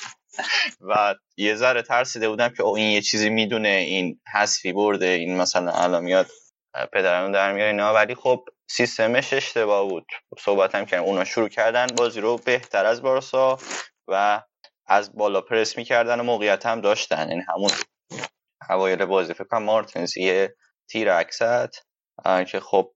و یه ذره ترسیده بودم که این یه چیزی می‌دونه این حذفی برده این مثلا الان میاد پدرم در میاره اینا. ولی خب سیستمش اشتباه بود. صحبت هم کردیم اونا شروع کردن بازی رو بهتر از بارسا و از بالا پرس می‌کردن و موقعیت هم داشتن. یعنی همون اوایل بازی فکر کنم مارتنز یه تیر عکست که خب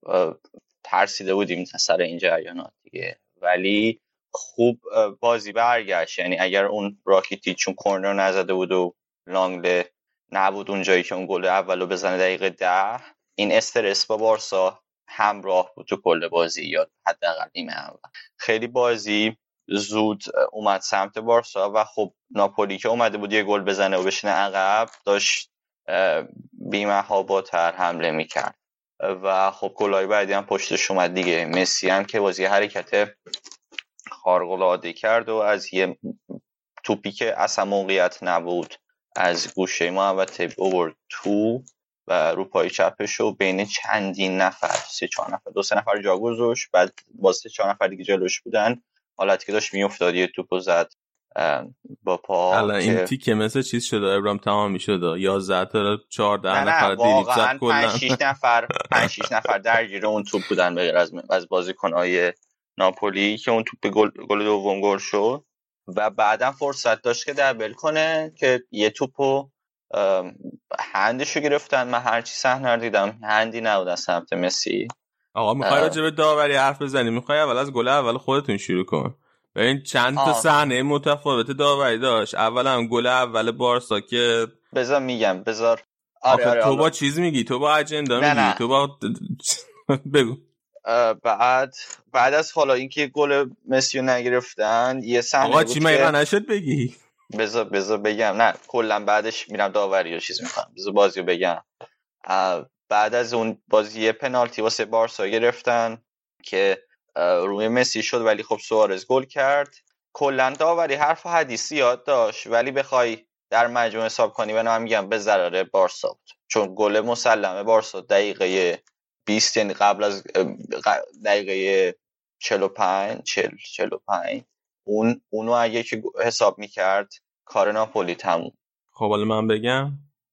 ترسیده بودیم سر این جریانات دیگه. ولی خوب بازی برگشت. یعنی اگر اون راکیتی چون کورنر نزده بود و لانگله نبود اون جایی که اون گل اولو بزنه دقیقه ده این استرس با بارسا همراه بود تو کل بازی یا حداقل نیمه اول. خیلی بازی زود اومد سمت بارسا و خب ناپولی که اومده بود یه گل بزنه و بشینه عقب داشت بیمهاباتر حمله می‌کرد. و خب گلای بعدی هم پشتش اومد دیگه. مسی هم که بازی حرکت خارق کرد و از یه توپی که اصلا موقعیت نبود از گوشه محوطه اوورد تو. و رو پای چپش و بین چندین نفر سه چهار نفر. دو سه نفر جا گذاشت بعد با سه چهار نفر دیگه جلوش بودن. حالتی که داشت میافتاد یه توپو زد با پا حالا این تیکه مثل چیز شده ابرام تمام می‌شده 11 تا 14 نفر دیریب زد کلا. 5 6 نفر 5 6 نفر درگیر اون توپ بودن به از از بازیکن‌های ناپولی که اون توپ گل گل دوم گل شد. و بعدا فرصت داشت که دبل کنه که یه توپو هندشو گرفتن. من هرچی صحنه رو دیدم هندی نبود از سمت مسی. آقا می‌خوای راجع به داوری حرف بزنی؟ می‌خوای اول از گل اول خودتون شروع کن. این چند تا صحنه متفاوت داوری داشت. اول هم گل اول بارسا که بذار میگم بذار. آره آره تو با چیز میگی؟ تو با اجندا میگی؟ تو با بگو. بعد بعد از حالا اینکه گل مسیو نگرفتن یه صحنه آقا چی که... نشد بگی؟ بذار بذار بگم. نه کلا بعدش میرم داوری رو چیز می‌کنم. بذار بازی رو بگم. بعد از اون بازی پنالتی واسه بارسا گرفتن که روی مسی شد ولی خب سوارز گل کرد. کلا داوری حرف و حدیثی یاد داشت ولی بخوای در مجموع حساب کنی به میگم به ضرر بارسا بود. چون گل مسلمه بارسا دقیقه 20 یعنی قبل از دقیقه 45 40 45 اون اونو اگه که حساب می‌کرد کار ناپولی تموم. خب حالا من بگم.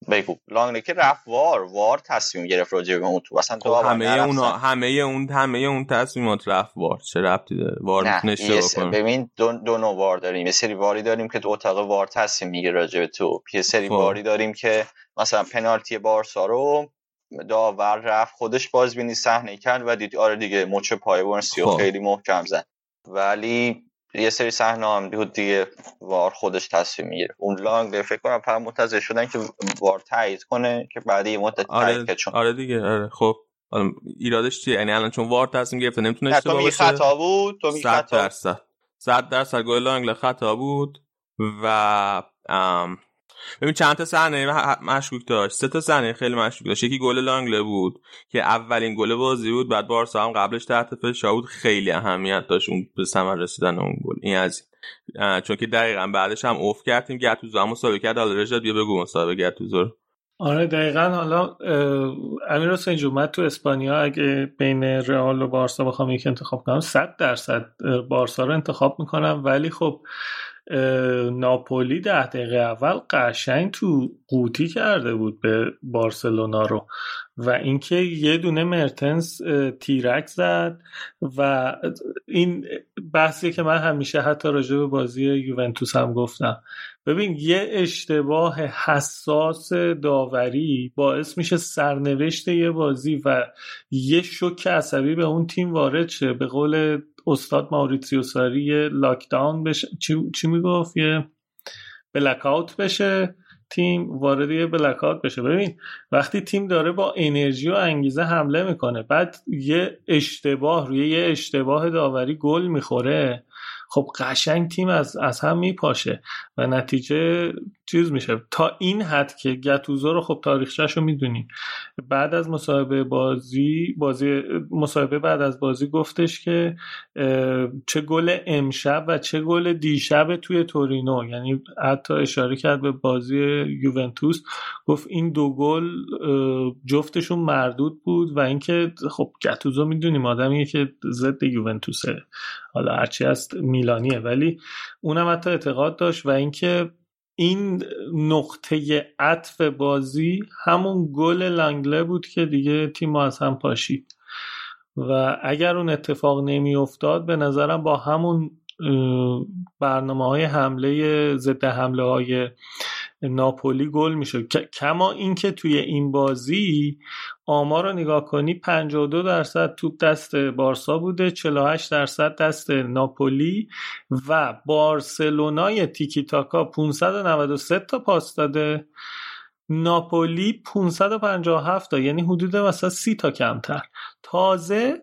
بگو. لانگلی که رفت وار. وار تصمیم گرفت راجع به اون تو. اصلا خب همه اونا همه اون همه اون تصمیمات رفت وار. چه ربطی داره؟ وار نشه ببین دو, دو نوع وار داریم. یه سری واری داریم که دو اتاق وار تصمیم می‌گیره راجع به تو. یه سری خب. واری داریم که مثلا پنالتی بارسا رو داور رفت خودش بازبینی صحنه کرد و دید آره دیگه مچ پای ورنسی خب. خیلی محکم زد. ولی یه سری صحنه هم بود دیگه وار خودش تصمیم می‌گیره. اون لانگ فکر کنم فقط منتظر شدن که وار تایید کنه که بعد یه مدت آره تایید چون آره دیگه آره خب. ایرادش چیه؟ یعنی الان چون وار تصمیم گرفته نمی‌تونه اشتباه باشه. خطا بود؟ تو می خطا؟ درصد. 100 درصد گل لانگ خطا بود و ببین چند تا صحنه مشکوک داشت. سه تا صحنه خیلی مشکوک داشت. یکی گل لانگله بود که اولین گل بازی بود بعد بارسا هم قبلش تحت فشار بود. خیلی اهمیت داشت اون به ثمر رسیدن اون گل. این از چون که دقیقا بعدش هم اوف کردیم. گتوزو هم مسابقه کرد. رجاد بیا بگو مسابقه گتوزو آره دقیقا. حالا امیر حسین جمعه تو اسپانیا اگه بین رئال و بارسا بخوام یک انتخاب کنم 100 درصد بارسا رو انتخاب می‌کنم. ولی خب ناپولی ده دقیقه اول قشنگ تو قوطی کرده بود به بارسلونا رو. و اینکه یه دونه مرتنس تیرک زد و این بحثی که من همیشه حتی راجع به بازی یوونتوس هم گفتم. ببین یه اشتباه حساس داوری باعث میشه سرنوشت یه بازی و یه شوک عصبی به اون تیم وارد شه. به قول استاد ماوریتسیو ساری لاکداون بشه. چی, چی می‌گفت؟ یه بلک بشه تیم وارد یه بلک بشه. ببین وقتی تیم داره با انرژی و انگیزه حمله می‌کنه بعد یه اشتباه روی یه اشتباه داوری گل می‌خوره. خب قشنگ تیم از, از هم میپاشه. و نتیجه چیز میشه. تا این حد که گتوزو رو خب تاریخچهش رو می‌دونیم بعد از مصاحبه بازی بازی مصاحبه بعد از بازی گفتش که چه گل امشب و چه گل دیشب توی تورینو. یعنی حتی اشاره کرد به بازی یوونتوس. گفت این دو گل جفتشون مردود بود و اینکه خب گتوزو می‌دونیم آدمیه که ضد یوونتوسه. حالا هرچی هست میلانیه. ولی اونم حتی اعتقاد داشت و اینکه این نقطه عطف بازی همون گل لنگله بود که دیگه تیم از هم پاشید. و اگر اون اتفاق نمی افتاد به نظرم با همون برنامه های حمله ضد حمله های ناپولی گل می‌شد. کما اینکه توی این بازی آمار رو نگاه کنی 52 درصد توپ دست بارسا بوده 48 درصد دست ناپولی و بارسلونای تیکی تاکا 593 تا پاس داده. ناپولی 557 تا یعنی حدود مثلا 30 تا کمتر. تازه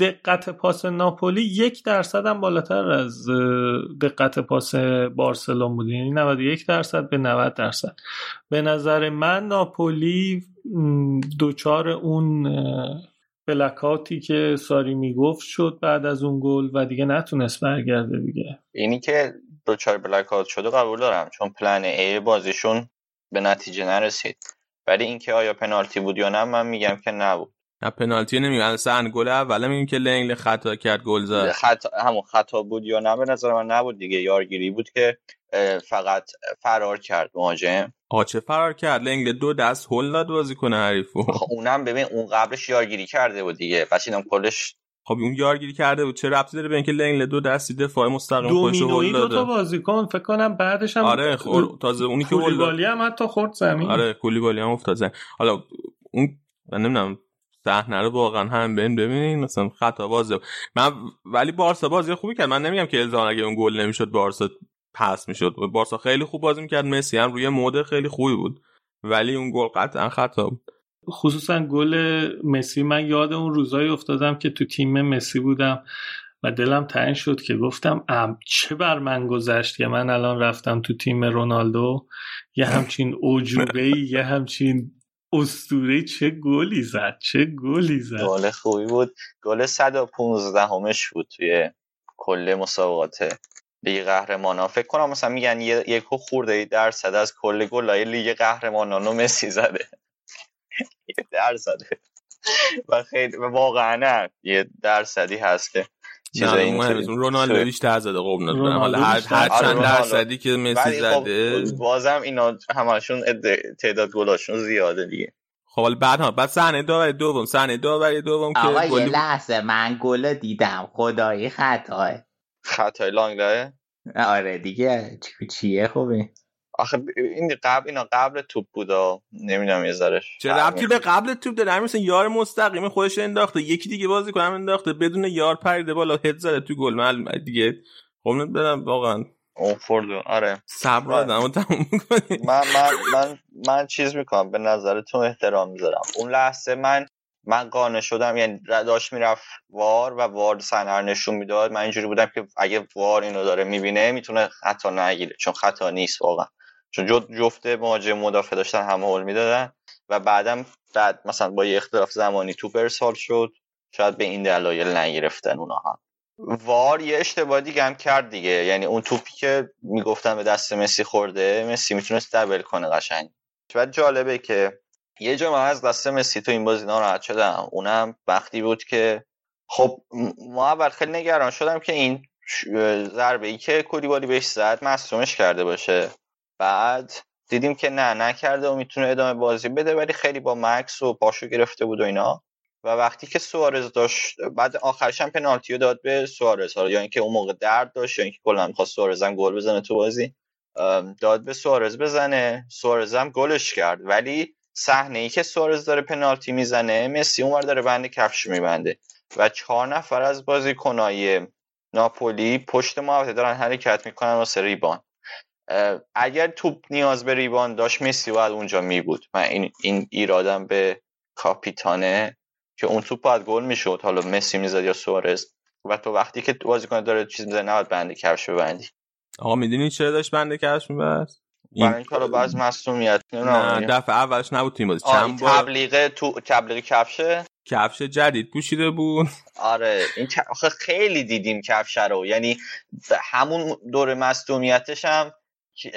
دقت پاس ناپولی یک درصد هم بالاتر از دقت پاس بارسلون بود یعنی 91 درصد به 90 درصد. به نظر من ناپولی دوچار اون بلکاتی که ساری می‌گفت شد بعد از اون گل و دیگه نتونست برگرده دیگه. اینی که دچار blackout شده قبول دارم چون plan A بازیشون به نتیجه نرسید. ولی اینکه آیا پنالتی بود یا نه من میگم که نبود. نه پنالتی نمیگم اصلا گل اول میگیم که لنگل خطا کرد گل زد. خطا همون خطا بود یا نه؟ به نظر من نبود دیگه. یارگیری بود که فقط فرار کرد مهاجم. آچه فرار کرد. لنگل دو دست هل داد بازی کنه حریفو اونم ببین اون قبلش یارگیری کرده بود دیگه. پس اینم کلش خب اون یارگیری کرده بود. چه ربطی داره به اینکه لنگل دو دستی دفاع مستقیم خودش هول داده؟ دو تا بازیکن فکر کنم بعدش هم آره خور... تازه اونی که کولیبالی هم حتی خورد زمین. آره کولیبالی هم افتاد زمین. حالا اون من نمی‌دونم صحنه رو واقعا هم ببین ببینین مثلا خطا بازه. من ولی بارسا بازی خوبی کرد. من نمیگم که الزام اگه اون گل نمی‌شد بارسا پس می‌شد. بارسا خیلی خوب بازی می‌کرد. مسی هم روی مود خیلی خوبی بود. ولی اون گل قطعا خطا بود. خصوصا گل مسی من یاد اون روزایی افتادم که تو تیم مسی بودم و دلم تنگ شد که گفتم ام چه بر من گذشت که من الان رفتم تو تیم رونالدو؟ یه همچین اوجوبه یه همچین استوره چه گلی زد چه گلی زد. گل خوبی بود. گل 115 همش بود توی کل مسابقات لیگ قهرمانان فکر کنم مثلا میگن یک خورده درصد از کل گلای لیگ قهرمانان رو مسی زده. درصده و خیلی واقعا یه درصدی هست که چیزای رونالدو بیشتر زده قربونت حالا هر هر چند درصدی که مسی خب زده. بازم اینا همشون تعداد گلاشون زیاده دیگه. خب حالا بعد ها بعد صحنه داوری دوم صحنه داوری دوم که آقا یه لحظه من گل دیدم. خدایی خطاه خطای لانگلاه آره دیگه چیه خوبه آخه این قبل اینا قبل توپ بودا. نمی‌دونم یه ذرهش. چه ربطی به قبل توپ داره؟ مثلا یار مستقیم خودش انداخته. یکی دیگه بازی کنم انداخته. بدون یار پریده بالا. هد زده تو گل. معلومه دیگه خب بدم واقعا. اوفورد آره. صبر آدمو تموم من من من من چیز می‌کنم. به نظرتون احترام می‌ذارم. اون لحظه من من قانع شدم. یعنی داشت می‌رفت وار و وار سنر نشون می‌داد. من اینجوری بودم که اگه وار اینو داره می‌بینه می‌تونه خطا نگیره. چون خطا نیست واقعا. چون جفت مواجه مدافع داشتن همه هول می‌دادن و بعدم بعد مثلا با یه اختلاف زمانی توپ ارسال شد شاید به این دلایل نگرفتن اونها هم. وار یه اشتباه دیگه هم کرد دیگه. یعنی اون توپی که می‌گفتن به دست مسی خورده مسی می‌تونست دبل کنه قشنگ. و جالبه که یه جا از دست مسی تو این بازی ناراحت شدم. اونم وقتی بود که خب ما اول خیلی نگران شدم که این ضربه ای که کولیبالی بهش زد مصومش کرده باشه. بعد دیدیم که نه نکرده و می‌تونه ادامه بازی بده ولی خیلی با مکس و پاشو گرفته بود و اینا. و وقتی که سوارز داشت بعد آخرش هم پنالتی رو داد به سوارز. حالا یا اینکه اون موقع درد داشت یا اینکه کلا می‌خواست سوارز هم گل بزنه تو بازی داد به سوارز بزنه. سوارز هم گلش کرد. ولی صحنه ای که سوارز داره پنالتی می‌زنه مسی اونور داره بند کفش میبنده. و چهار نفر از بازیکنای ناپولی پشت محوطه دارن حرکت می‌کنن واسه ریبان. اگر توپ نیاز به ریبان داشت مسی باید اونجا می بود. من این, این ایرادم به کاپیتانه که اون توپ باید گل می‌شد حالا مسی می‌زد یا سوارز. و تو وقتی که بازیکن داره چیز می‌زنه نباید بند کفش ببندی. آقا می‌دونی چرا داشت بند کفش میبست؟ این برای اینکه بعض مصومیت نه دفعه اولش نبود تیم بازی. چند بار؟ تبلیغ تو تبلیغ کفشه کفش جدید پوشیده بود. آره این آخه خیلی دیدیم کفش رو. یعنی همون دور مصدومیتش هم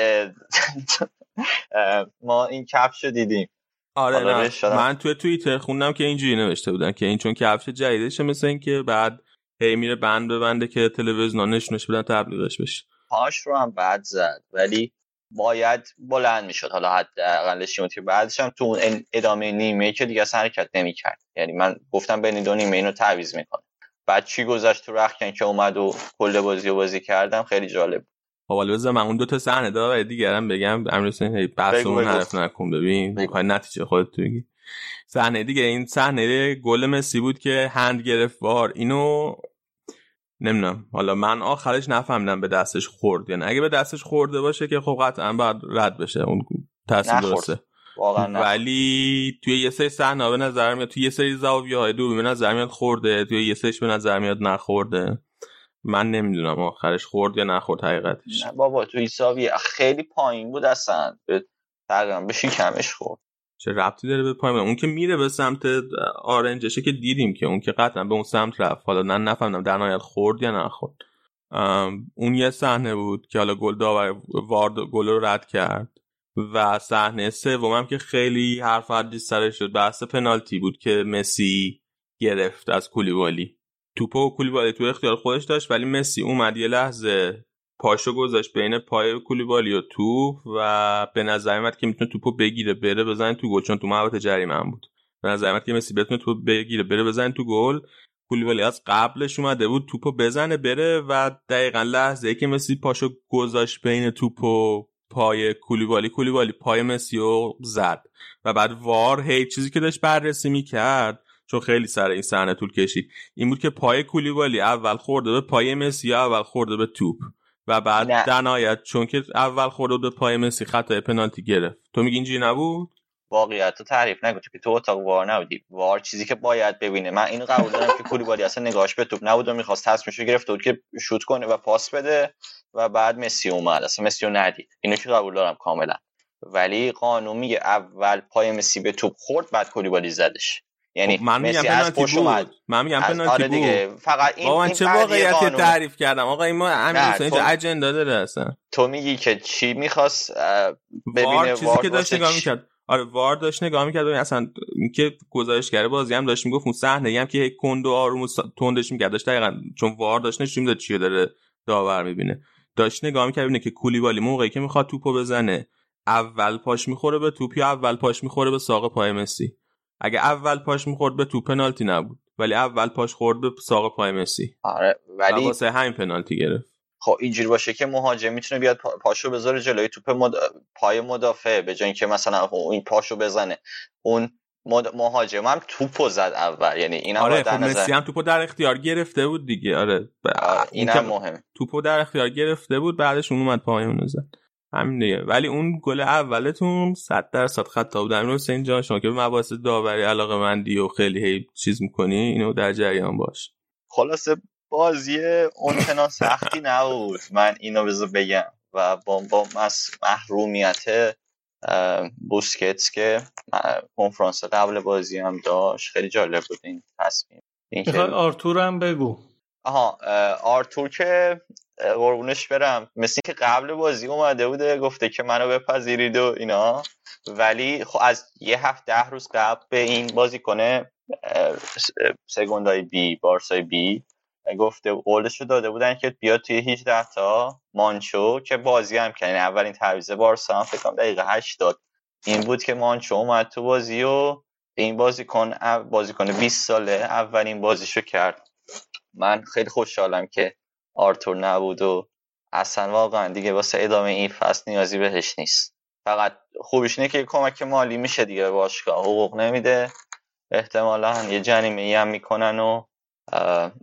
ما این کفش دیدیم. آره نه. من توی توییتر خوندم که اینجوری نوشته بودن که این چون کفش جدیدشه مثل این که بعد هی میره بند ببنده که تلویزیون نشونش بدن تبلیغش بشه. پاش رو هم بعد زد ولی باید بلند می‌شد. حالا حداقلش که بعدش هم تو اون ادامه نیمه که دیگه اصلا حرکت نمی‌کرد. یعنی من گفتم بین دو نیمه اینو تعویض می‌کنه. بعد چی گذشت تو رخکن که اومد و کل بازی و بازی کردم؟ خیلی جالب حالا بذار من اون دو تا صحنه داره دیگرم بگم. امیر حسین بحث اون حرف نکن ببین. می‌خوای نتیجه خودت تو بگی. صحنه دیگه این صحنه گل مسی بود که هند گرفت وار. اینو نمی‌دونم. حالا من آخرش نفهمیدم به دستش خورد یعنی اگه به دستش خورده باشه که خب قطعا باید رد بشه. اون تصمیم درسته. ولی توی یه سری صحنه به نظر میاد توی یه سری زاویه های دو به نظر میاد خورده توی یه سریش به نظر میاد نخورده. من نمی‌دونم آخرش خورد یا نخورد حقیقتش. نه بابا توی زاویه خیلی پایین بود اصلا. تقریبا به شکمش خورد. چه ربطی داره به پایین؟ اون که میره به سمت آرنجشه که دیدیم که اون که قطعا به اون سمت رفت. حالا نه نفهمیدم در نهایت خورد یا نخورد. اون یه صحنه بود که حالا گل داور وارد گل رو رد کرد و صحنه سومم که خیلی حرف حدیث سرش شد. بحث پنالتی بود که مسی گرفت از کولیبالی. توپو و کولیبالی تو اختیار خودش داشت ولی مسی اومد یه لحظه پاشو گذاشت بین پای کولیبالی و توپ و به نظر میاد که می‌تونه توپو بگیره بره بزنه تو گل چون تو محوطه جریمه هم بود. به نظر میاد که مسی بتونه توپ بگیره بره بزنه تو گل. کولیبالی از قبلش اومده بود توپو بزنه بره و دقیقا لحظه ای که مسی پاشو گذاشت بین توپ و پای کولیبالی کولیبالی پای مسی زد و بعد وار هی چیزی که داشت بررسی می‌کرد چون خیلی سر این صحنه طول کشید. این بود که پای کولیبالی اول خورده به پای مسی اول خورده به توپ. و بعد در نهایت چون که اول خورده به پای مسی خطای پنالتی گرفت. تو میگی اینجوری نبود؟ واقعیت تو تعریف نگو که تو اتاق وار نبودی. وار چیزی که باید ببینه. من اینو قبول دارم که کولیبالی اصلا نگاهش به توپ نبود و می‌خواست تصمیمشو گرفته بود که شوت کنه و پاس بده و بعد مسی اومد. اصلا مسی رو ندید. اینو که قبول دارم کاملا. ولی قانون میگه اول پای مسی به توپ خورد بعد کولیبالی زدش. یعنی خب من میگم پنالتی بود. اومد. من میگم پنالتی آره دیگه. فقط این من چه واقعیتی تعریف کردم؟ آقا این ما امیر اینجا اجندا داره اصلا؟ تو میگی که چی می‌خواست ببینه چیزی که داشت نگاه می‌کرد. آره وار داشت نگاه می‌کرد. و اصلا که گزارشگر بازی هم داشت می‌گفت اون صحنه هم که کند و آروم و تندش می‌کرد. داشت دقیقاً چون وار داشت نشون می‌داد چی داره داور می‌بینه. داشت نگاه می‌کرد ببینه که کولیبالی موقعی که می‌خواد توپو بزنه اول پاش می‌خوره به توپ یا اول پاش می‌خوره به ساق پای مسی. اگه اول پاش می‌خورد به توپ پنالتی نبود ولی اول پاش خورد به ساق پای مسی. آره ولی واسه همین پنالتی گرفت. خب اینجوری باشه که مهاجم می‌تونه بیاد پاشو بذاره جلوی توپ مد... پای مدافع به جای اینکه مثلا این پاشو بزنه. اون مد... مهاجم هم توپو زد اول یعنی اینا آره خب مسی هم توپو در اختیار گرفته بود دیگه. آره, ب... آره اینم مهم توپو در اختیار گرفته بود بعدش اون اومد پای اون زد. همین دیگه. ولی اون گل اولتون 100 درصد خطا بود امیر حسین جان. شما که به مباحث داوری علاقه مندی و خیلی هی چیز می‌کنی اینو در جریان باش. خلاصه بازی اونچنان سختی نبود. من اینو بذار بگم. و با, با محرومیت بوسکتس که کنفرانس قبل بازی هم داشت. خیلی جالب بود این تصمیم. آرتور هم بگو. آها آرتور که قربونش برم. مثل که قبل بازی اومده بوده گفته که منو بپذیرید و اینا. ولی خب از یه هفت ده روز قبل به این بازی کنه سگوندای بی بارسای بی گفته قولش رو داده بودن که بیاد توی 18 تا مانچو که بازی هم کنه یعنی اولین تعویض بارسا هم فکر کنم دقیقه 80 این بود که مانچو اومد تو بازی و این بازیکن بازیکن 20 ساله اولین بازیشو کرد. من خیلی خوشحالم که آرتور نبود و اصلا واقعا دیگه واسه ادامه این فصل نیازی بهش نیست. فقط خوبیش اینه که کمک مالی میشه دیگه به باشگاه. حقوق نمیده. احتمالا یه جریمه هم می‌کنن و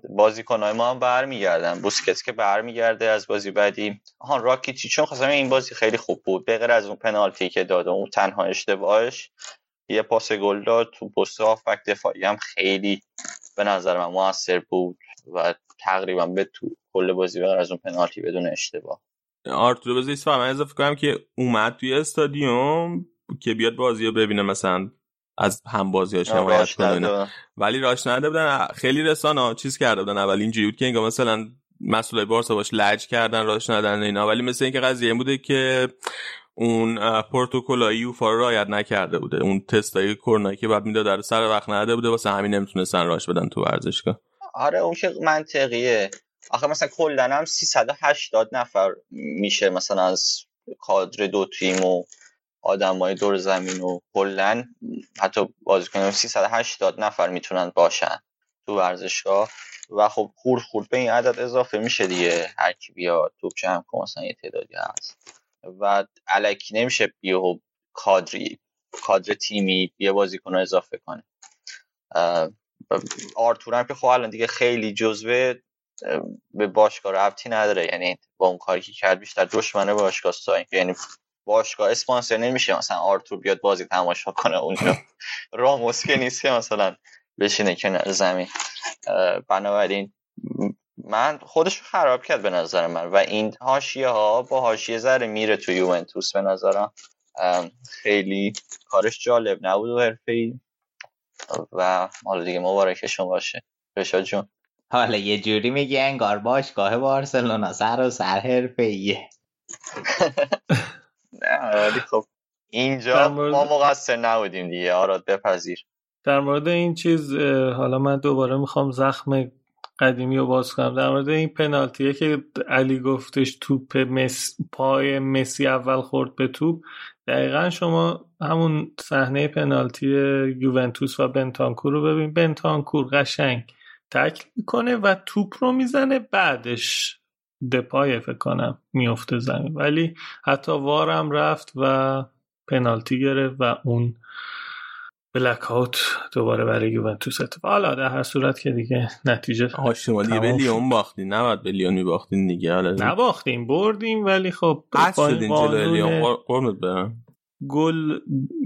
بازیکنهای ما هم برمیگردن. بوسکتس که برمیگرده از بازی بعدی. آها راکیتی چون خواستم این بازی خیلی خوب بود. به غیر از اون پنالتی که داد اون تنها اشتباهش یه پاس گل داد تو پست هافبک. دفاعی هم خیلی به نظر من موثر بود و تقریبا به تو کل بازی بغیر از اون پنالتی بدون اشتباه. آرتور بذار من اضافه کنم که اومد توی استادیوم که بیاد بازی رو ببینه مثلا از هم بازی هاش حمایت کنه. ولی راش نده بودن خیلی رسانه چیز کرده بودن. اول اینجوری بود که انگار مثلا مسئولای بارسا باش لج کردن راش ندن اینا. ولی مثل اینکه قضیه این بوده که اون پروتکلای یوفا رو رعایت نکرده بوده. اون تستای کرونایی که بعد می‌داد در سر وقت نده بوده واسه همین نمی‌تونستن راش بدن تو ورزشگاه. آره اون که منطقیه آخه مثلا کلا هم 380 نفر میشه مثلا از کادر دو تیم و های دور زمین و کلا حتی بازیکن 380 نفر می‌تونن باشن تو ورزشگاه. و خب خورد خورد به این عدد اضافه میشه دیگه. هر کی بیاد توپ جمع کنه مثلا یه تعدادی هست. و علکی نمیشه بیه کادری کادر تیمی یه بازیکن رو اضافه کنه. آرتور هم که خب الان دیگه خیلی جزوه به باشگاه ربطی نداره. یعنی با اون کاری که کرد بیشتر دشمنه باشگاه ساین. یعنی باشگاه اسپانسر نمیشه مثلا آرتور بیاد بازی تماشا کنه اونجا. راموس که نیست که مثلا بشینه کنار زمین. بنابراین من خودش خراب کرد به نظر من. و این هاشیه ها با هاشیه ذره میره تو یوونتوس به نظرم. خیلی کارش جالب نبود و حرفه و حالا دیگه مبارکشون باشه. رشاد جون. حالا یه جوری میگه انگار باشگاه بارسلونا سر و سر حرفه ایه نه خب اینجا ما مقصر نبودیم دیگه. آراد بپذیر. در مورد این چیز حالا من دوباره می‌خوام زخم قدیمی رو باز کنم. در مورد این پنالتیه که علی گفتش توپ مس... پای مسی اول خورد به توپ دقیقا شما همون صحنه پنالتی یوونتوس و بنتانکور رو ببین. بنتانکور قشنگ تکل می‌کنه و توپ رو می‌زنه بعدش دپای فکر کنم میفته زمین. ولی حتی وارم رفت و پنالتی گرفت و اون بلک آوت دوباره برای یوونتوس اتفاق حالا در هر صورت که دیگه نتیجه آها شما دیگه به لیون باختین. نباید به لیون میباختین دیگه. حالا نباختیم بردیم ولی خب شدین جلوی لیون. قرمت برم. گل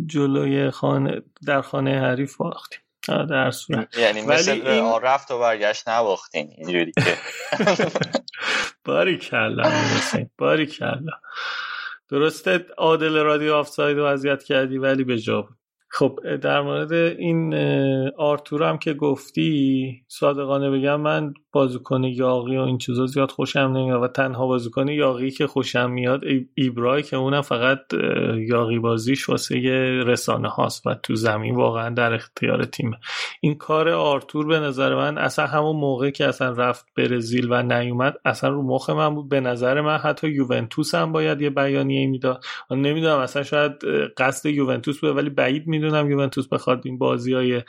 جلوی خانه در خانه حریف باختیم. در صورت. یعنی مثل این... رفت و برگشت نباختین. اینجوری که. باری کلا باری کلا. درسته عادل رادیو آفساید رو اذیت کردی ولی به جا بود. خب در مورد این آرتور هم که گفتی صادقانه بگم من بازیکن یاقی و این چیزا زیاد خوشم نمیاد و تنها بازیکن یاقی که خوشم میاد ایبرای که اونم فقط یاقی بازیش واسه رسانه هاست و تو زمین واقعا در اختیار تیم این کار آرتور به نظر من اصلا همون موقع که اصلا رفت برزیل و نیومد اصلا رو مخ من بود. به نظر من حتی یوونتوس هم باید یه بیانیه می‌داد. نمی‌دونم اصلا شاید قصد یوونتوس بود ولی بعید می‌دونم یوونتوس بخواد این بازی های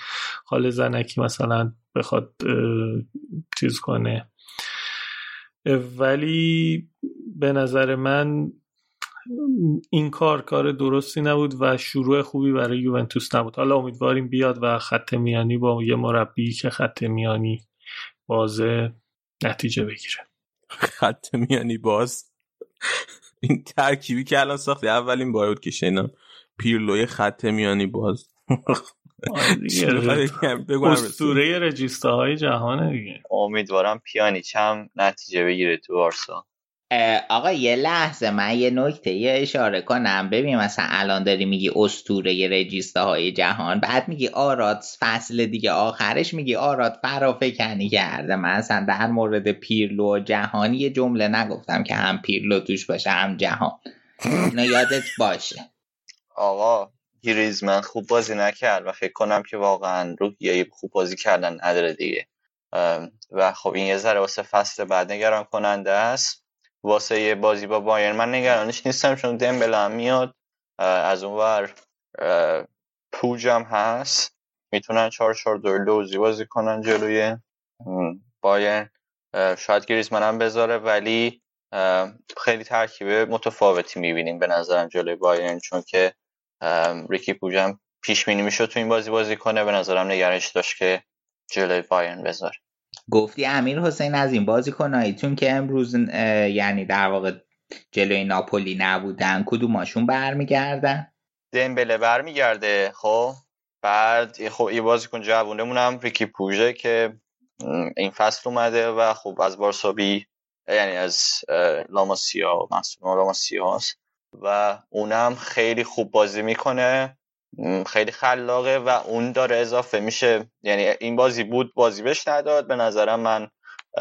خال زنکی مثلا بخواد چیز کنه. ولی به نظر من این کار کار درستی نبود و شروع خوبی برای یوونتوس نبود. حالا امیدواریم بیاد و خط میانی با یه مربی که خط میانی بازه نتیجه بگیره. خط میانی باز؟ این ترکیبی که الان ساختی اولین باید که شنم پیرلوی خط میانی باز. استوره رجیسته های جهانه دیگه. امیدوارم پیانی چم نتیجه بگیره تو آرسا. آقا یه لحظه من یه نکته یه اشاره کنم. ببین مثلا الان داری میگی استوره رجیسته های جهان بعد میگی آراد فصل دیگه آخرش میگی آراد فرافکنی کرده. من اصلا در مورد پیرلو و جهانی یه جمله نگفتم که هم پیرلو توش باشه هم جهان. اینو یادت باشه. آقا گریزمن خوب بازی نکرد و فکر کنم که واقعا روحیه خوب بازی کردن نداره دیگه. و خب این یه ذره واسه فصل بعد نگران کننده است. واسه یه بازی با بایر من نگرانش نیستم چون دمبله هم میاد. از اون ور پوجم هست. می‌تونن چهار چهار دور لوزی بازی کنن جلوی بایر شاید گریزمن هم بذاره ولی خیلی ترکیب متفاوتی می‌بینیم به نظرم جلوی بایرن چون که ریکی پوجم پیش بینی می‌شد تو این بازی بازی کنه. به نظرم نگرش داشت که جلوی بایرن بذاره. گفتی امیر حسین از این بازی کنایتون که امروز یعنی در واقع جلوی ناپولی نبودن کدوماشون برمیگردن؟ دمبله برمیگرده. خب بعد خب یه بازیکن جوونه هم ریکی پوژه که این فصل اومده و خب از بارسابی یعنی از لاماسیا مسئول لاماسیا هست و اونم خیلی خوب بازی می‌کنه. خیلی خلاقه و اون داره اضافه میشه. یعنی این بازی بود بازی بهش نداد. به نظرم من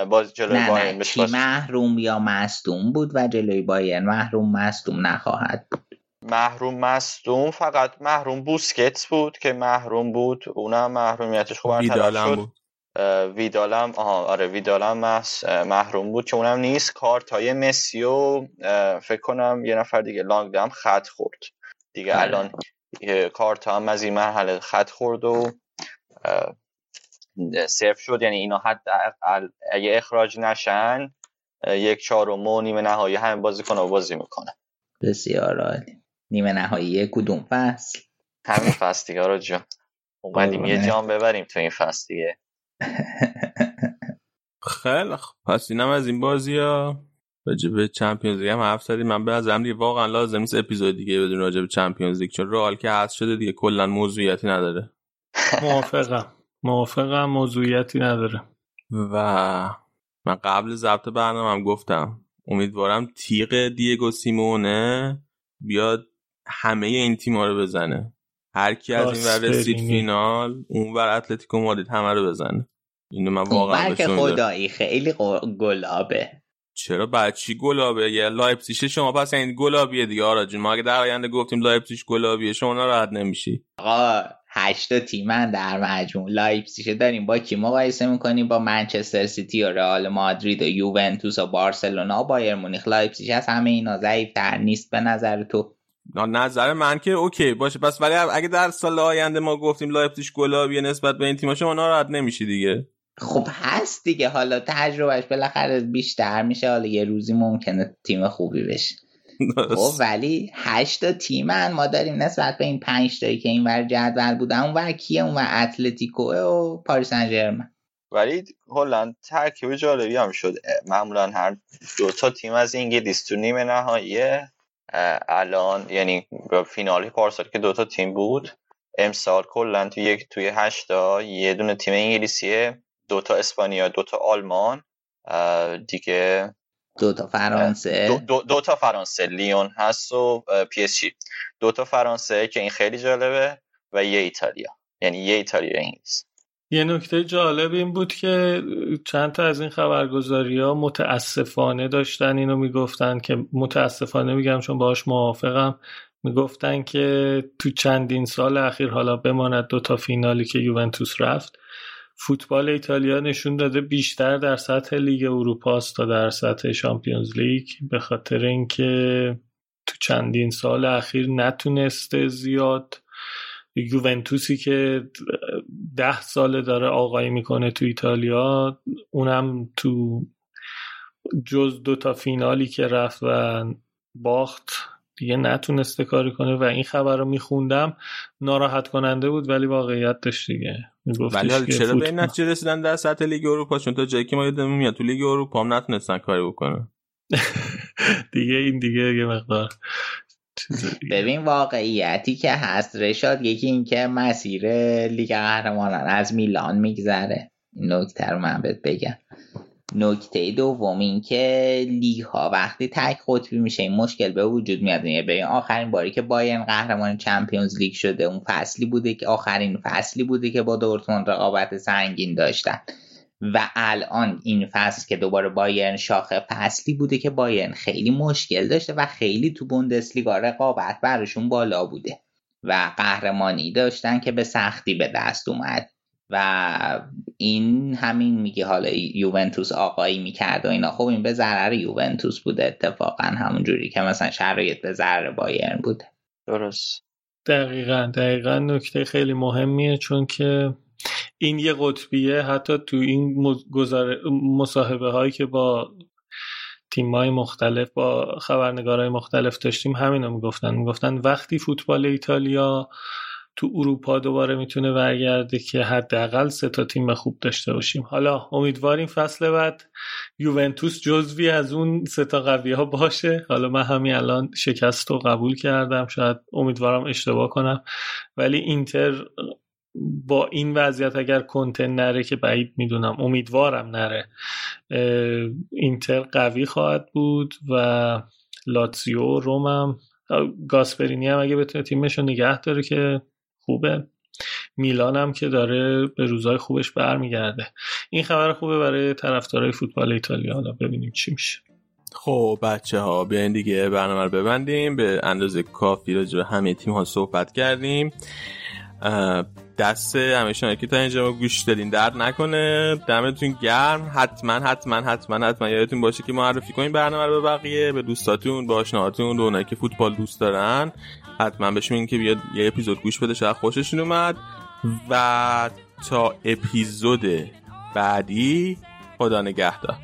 بازی جلوی بایرن بهش محروم یا مصدوم بود و جلوی بایرن محروم مصدوم نخواهد بود. محروم مصدوم. فقط محروم بوسکتس بود که محروم بود. اونم محرومیتش خوب شد. بود. ویدالم آها آره ویدالم محروم بود که اونم نیست. کارت های مسی و فکر کنم یه نفر دیگه لانگ هم خط خورد. دیگه آره. الان کارت هم از این مرحله خط خورد و صرف شد. یعنی اینا حد اگه اخراج نشن یک چهارم و نیمه نهایی همه بازی کنه و بازی می‌کنه. بسیار عالی. نیمه نهایی کدوم فصل؟ همین فصل دیگه رو جان. اومدیم یه جام ببریم تو این فصل دیگه. خیلی پس اینم از این بازی ها راجع به چمپیونز لیگ هم حرف زدیم. من به نظرم دیگه واقعا لازم نیست اپیزود دیگه بدون راجع به چمپیونز لیگ چون رئال که هست شده دیگه کلا موضوعیتی نداره. موافقم. موافقم موضوعیتی نداره. و من قبل ضبط برنامه هم گفتم امیدوارم تیغ دیگو سیمونه بیاد همه این تیما رو بزنه. هر کی از این ور رسید فینال اون ور اتلتیکو مادرید همه رو بزنه. اینو من واقعا که خدایی خیلی گلابیه. چرا چی چی گلابیه؟ یه لایپسیش شما پس این گلابیه دیگه آراد جون. ما اگه در آینده گفتیم لایپسیش گلابیه شما ناراحت نمیشی. آقا هشتا تیمن در مجموع. لایپسیش داریم. با کی مقایسه می‌کنیم با منچستر سیتی و رئال مادرید و یوونتوس و بارسلونا و بایرن مونیخ. لایپسیش از همه اینا ضعیفتر نیست به نظر تو. نظر من که اوکی باشه. پس ولی اگه در سال آینده ما گفتیم لایپزیگ گلابیه نسبت به این تیم شما ناراحت نمیشی دیگه. خب هست دیگه. حالا تجربهش بالاخره بیشتر میشه. حالا یه روزی ممکنه تیم خوبی بشه. خب ولی هشتا تیمن. ما داریم نسبت به این پنج تایی که این ور جدول بودن اون ور کیه؟ اون ور اتلتیکو و پاریس سن ولی هلند ترکیب جالبی هم شد. معمولا هر دو تا تیم از انگلیس تو نیمه نهاییه الان یعنی فینالی پارسال که دوتا تیم بود امسال کلا توی یک توی هشتا یه دونه تیم انگلیسیه دوتا اسپانیا دوتا آلمان دیگه دوتا فرانسه. دو, دو, دو تا فرانسه لیون هست و PSG. دوتا فرانسه که این خیلی جالبه و یه ایتالیا. یعنی یه ایتالیا انگلیس. یه نکته جالب این بود که چند تا از این خبرگزاری ها متاسفانه داشتن اینو می‌گفتن که متاسفانه میگم چون باش موافقم. می‌گفتن که تو چندین سال اخیر حالا بماند دو تا فینالی که یوونتوس رفت. فوتبال ایتالیا نشون داده بیشتر در سطح لیگ اروپا تا در سطح شامپیونز لیگ به خاطر اینکه تو چندین سال اخیر نتونسته زیاد یوونتوسی که ده ساله داره آقایی می‌کنه تو ایتالیا اونم تو جز دو تا فینالی که رفت و باخت دیگه نتونسته کاری کنه و این خبر رو میخوندم. ناراحت کننده بود ولی واقعیت داشت دیگه. ولی حالا چرا به این نتیجه رسیدن در سطح لیگ اروپا؟ چون تا جایی که ما یادم میاد تو لیگ اروپا هم نتونستن کاری بکنن. دیگه این دیگه یه مقدار. ببین واقعیتی که هست رشاد یکی اینکه مسیر لیگ قهرمانان از میلان میگذره. نکته رو من بهت بگم. نکته دوم این که لیگ ها وقتی تک قطبی میشه این مشکل به وجود میاد. یعنی ببین آخرین باری که بایرن قهرمان Champions League شده اون فصلی بوده که آخرین فصلی بوده که با دورتموند رقابت سنگین داشتن. و الان این فصل که دوباره بایرن شاخه فصلی بوده که بایرن خیلی مشکل داشته و خیلی تو بوندسلیگا رقابت براشون بالا بوده و قهرمانی داشتن که به سختی به دست اومد. و این همین میگه حالا یوونتوس آقایی می‌کرد و اینا. خب این به ضرر یوونتوس بوده اتفاقا همون جوری که مثلا شرایط به ضرر بایرن بوده. درست. دقیقا دقیقا نکته خیلی مهمیه چون که این یه قطبیه حتی تو این مصاحبه هایی که با تیم های مختلف با خبرنگارهای مختلف داشتیم همینو می‌گفتن. می‌گفتن وقتی فوتبال ایتالیا تو اروپا دوباره می‌تونه برگرده که حداقل سه تا تیم خوب داشته باشیم. حالا امیدواریم فصل بعد یوونتوس جزوی از اون سه تا قوی ها باشه. حالا من همین الان شکست رو قبول کردم. شاید امیدوارم اشتباه کنم. ولی اینتر با این وضعیت اگر کنتن نره که بعید می‌دونم امیدوارم نره اینتر قوی خواهد بود و لاتزیو رومم گاسپرینی هم اگه بتونه تیمش رو نگه داره که خوبه. میلان هم که داره به روزای خوبش برمیگرده. این خبر خوبه برای طرفدارای فوتبال ایتالیا. حالا ببینیم چی میشه. خب بچه ها بیاین دیگه برنامه رو ببندیم. به اندازه کافی راجع همه تیم ها صحبت کردیم. دست همیشه که تا اینجا گوش دادین درد نکنه. دمتون گرم. حتما حتما حتما حتما یادتون باشه که معرفی کنین برنامه رو به بقیه به دوستاتون به آشناهاتون به اونایی که فوتبال دوست دارن. حتما بهشون که بیاد یه اپیزود گوش بده شاید خوششون اومد. و تا اپیزود بعدی خدا نگهدار.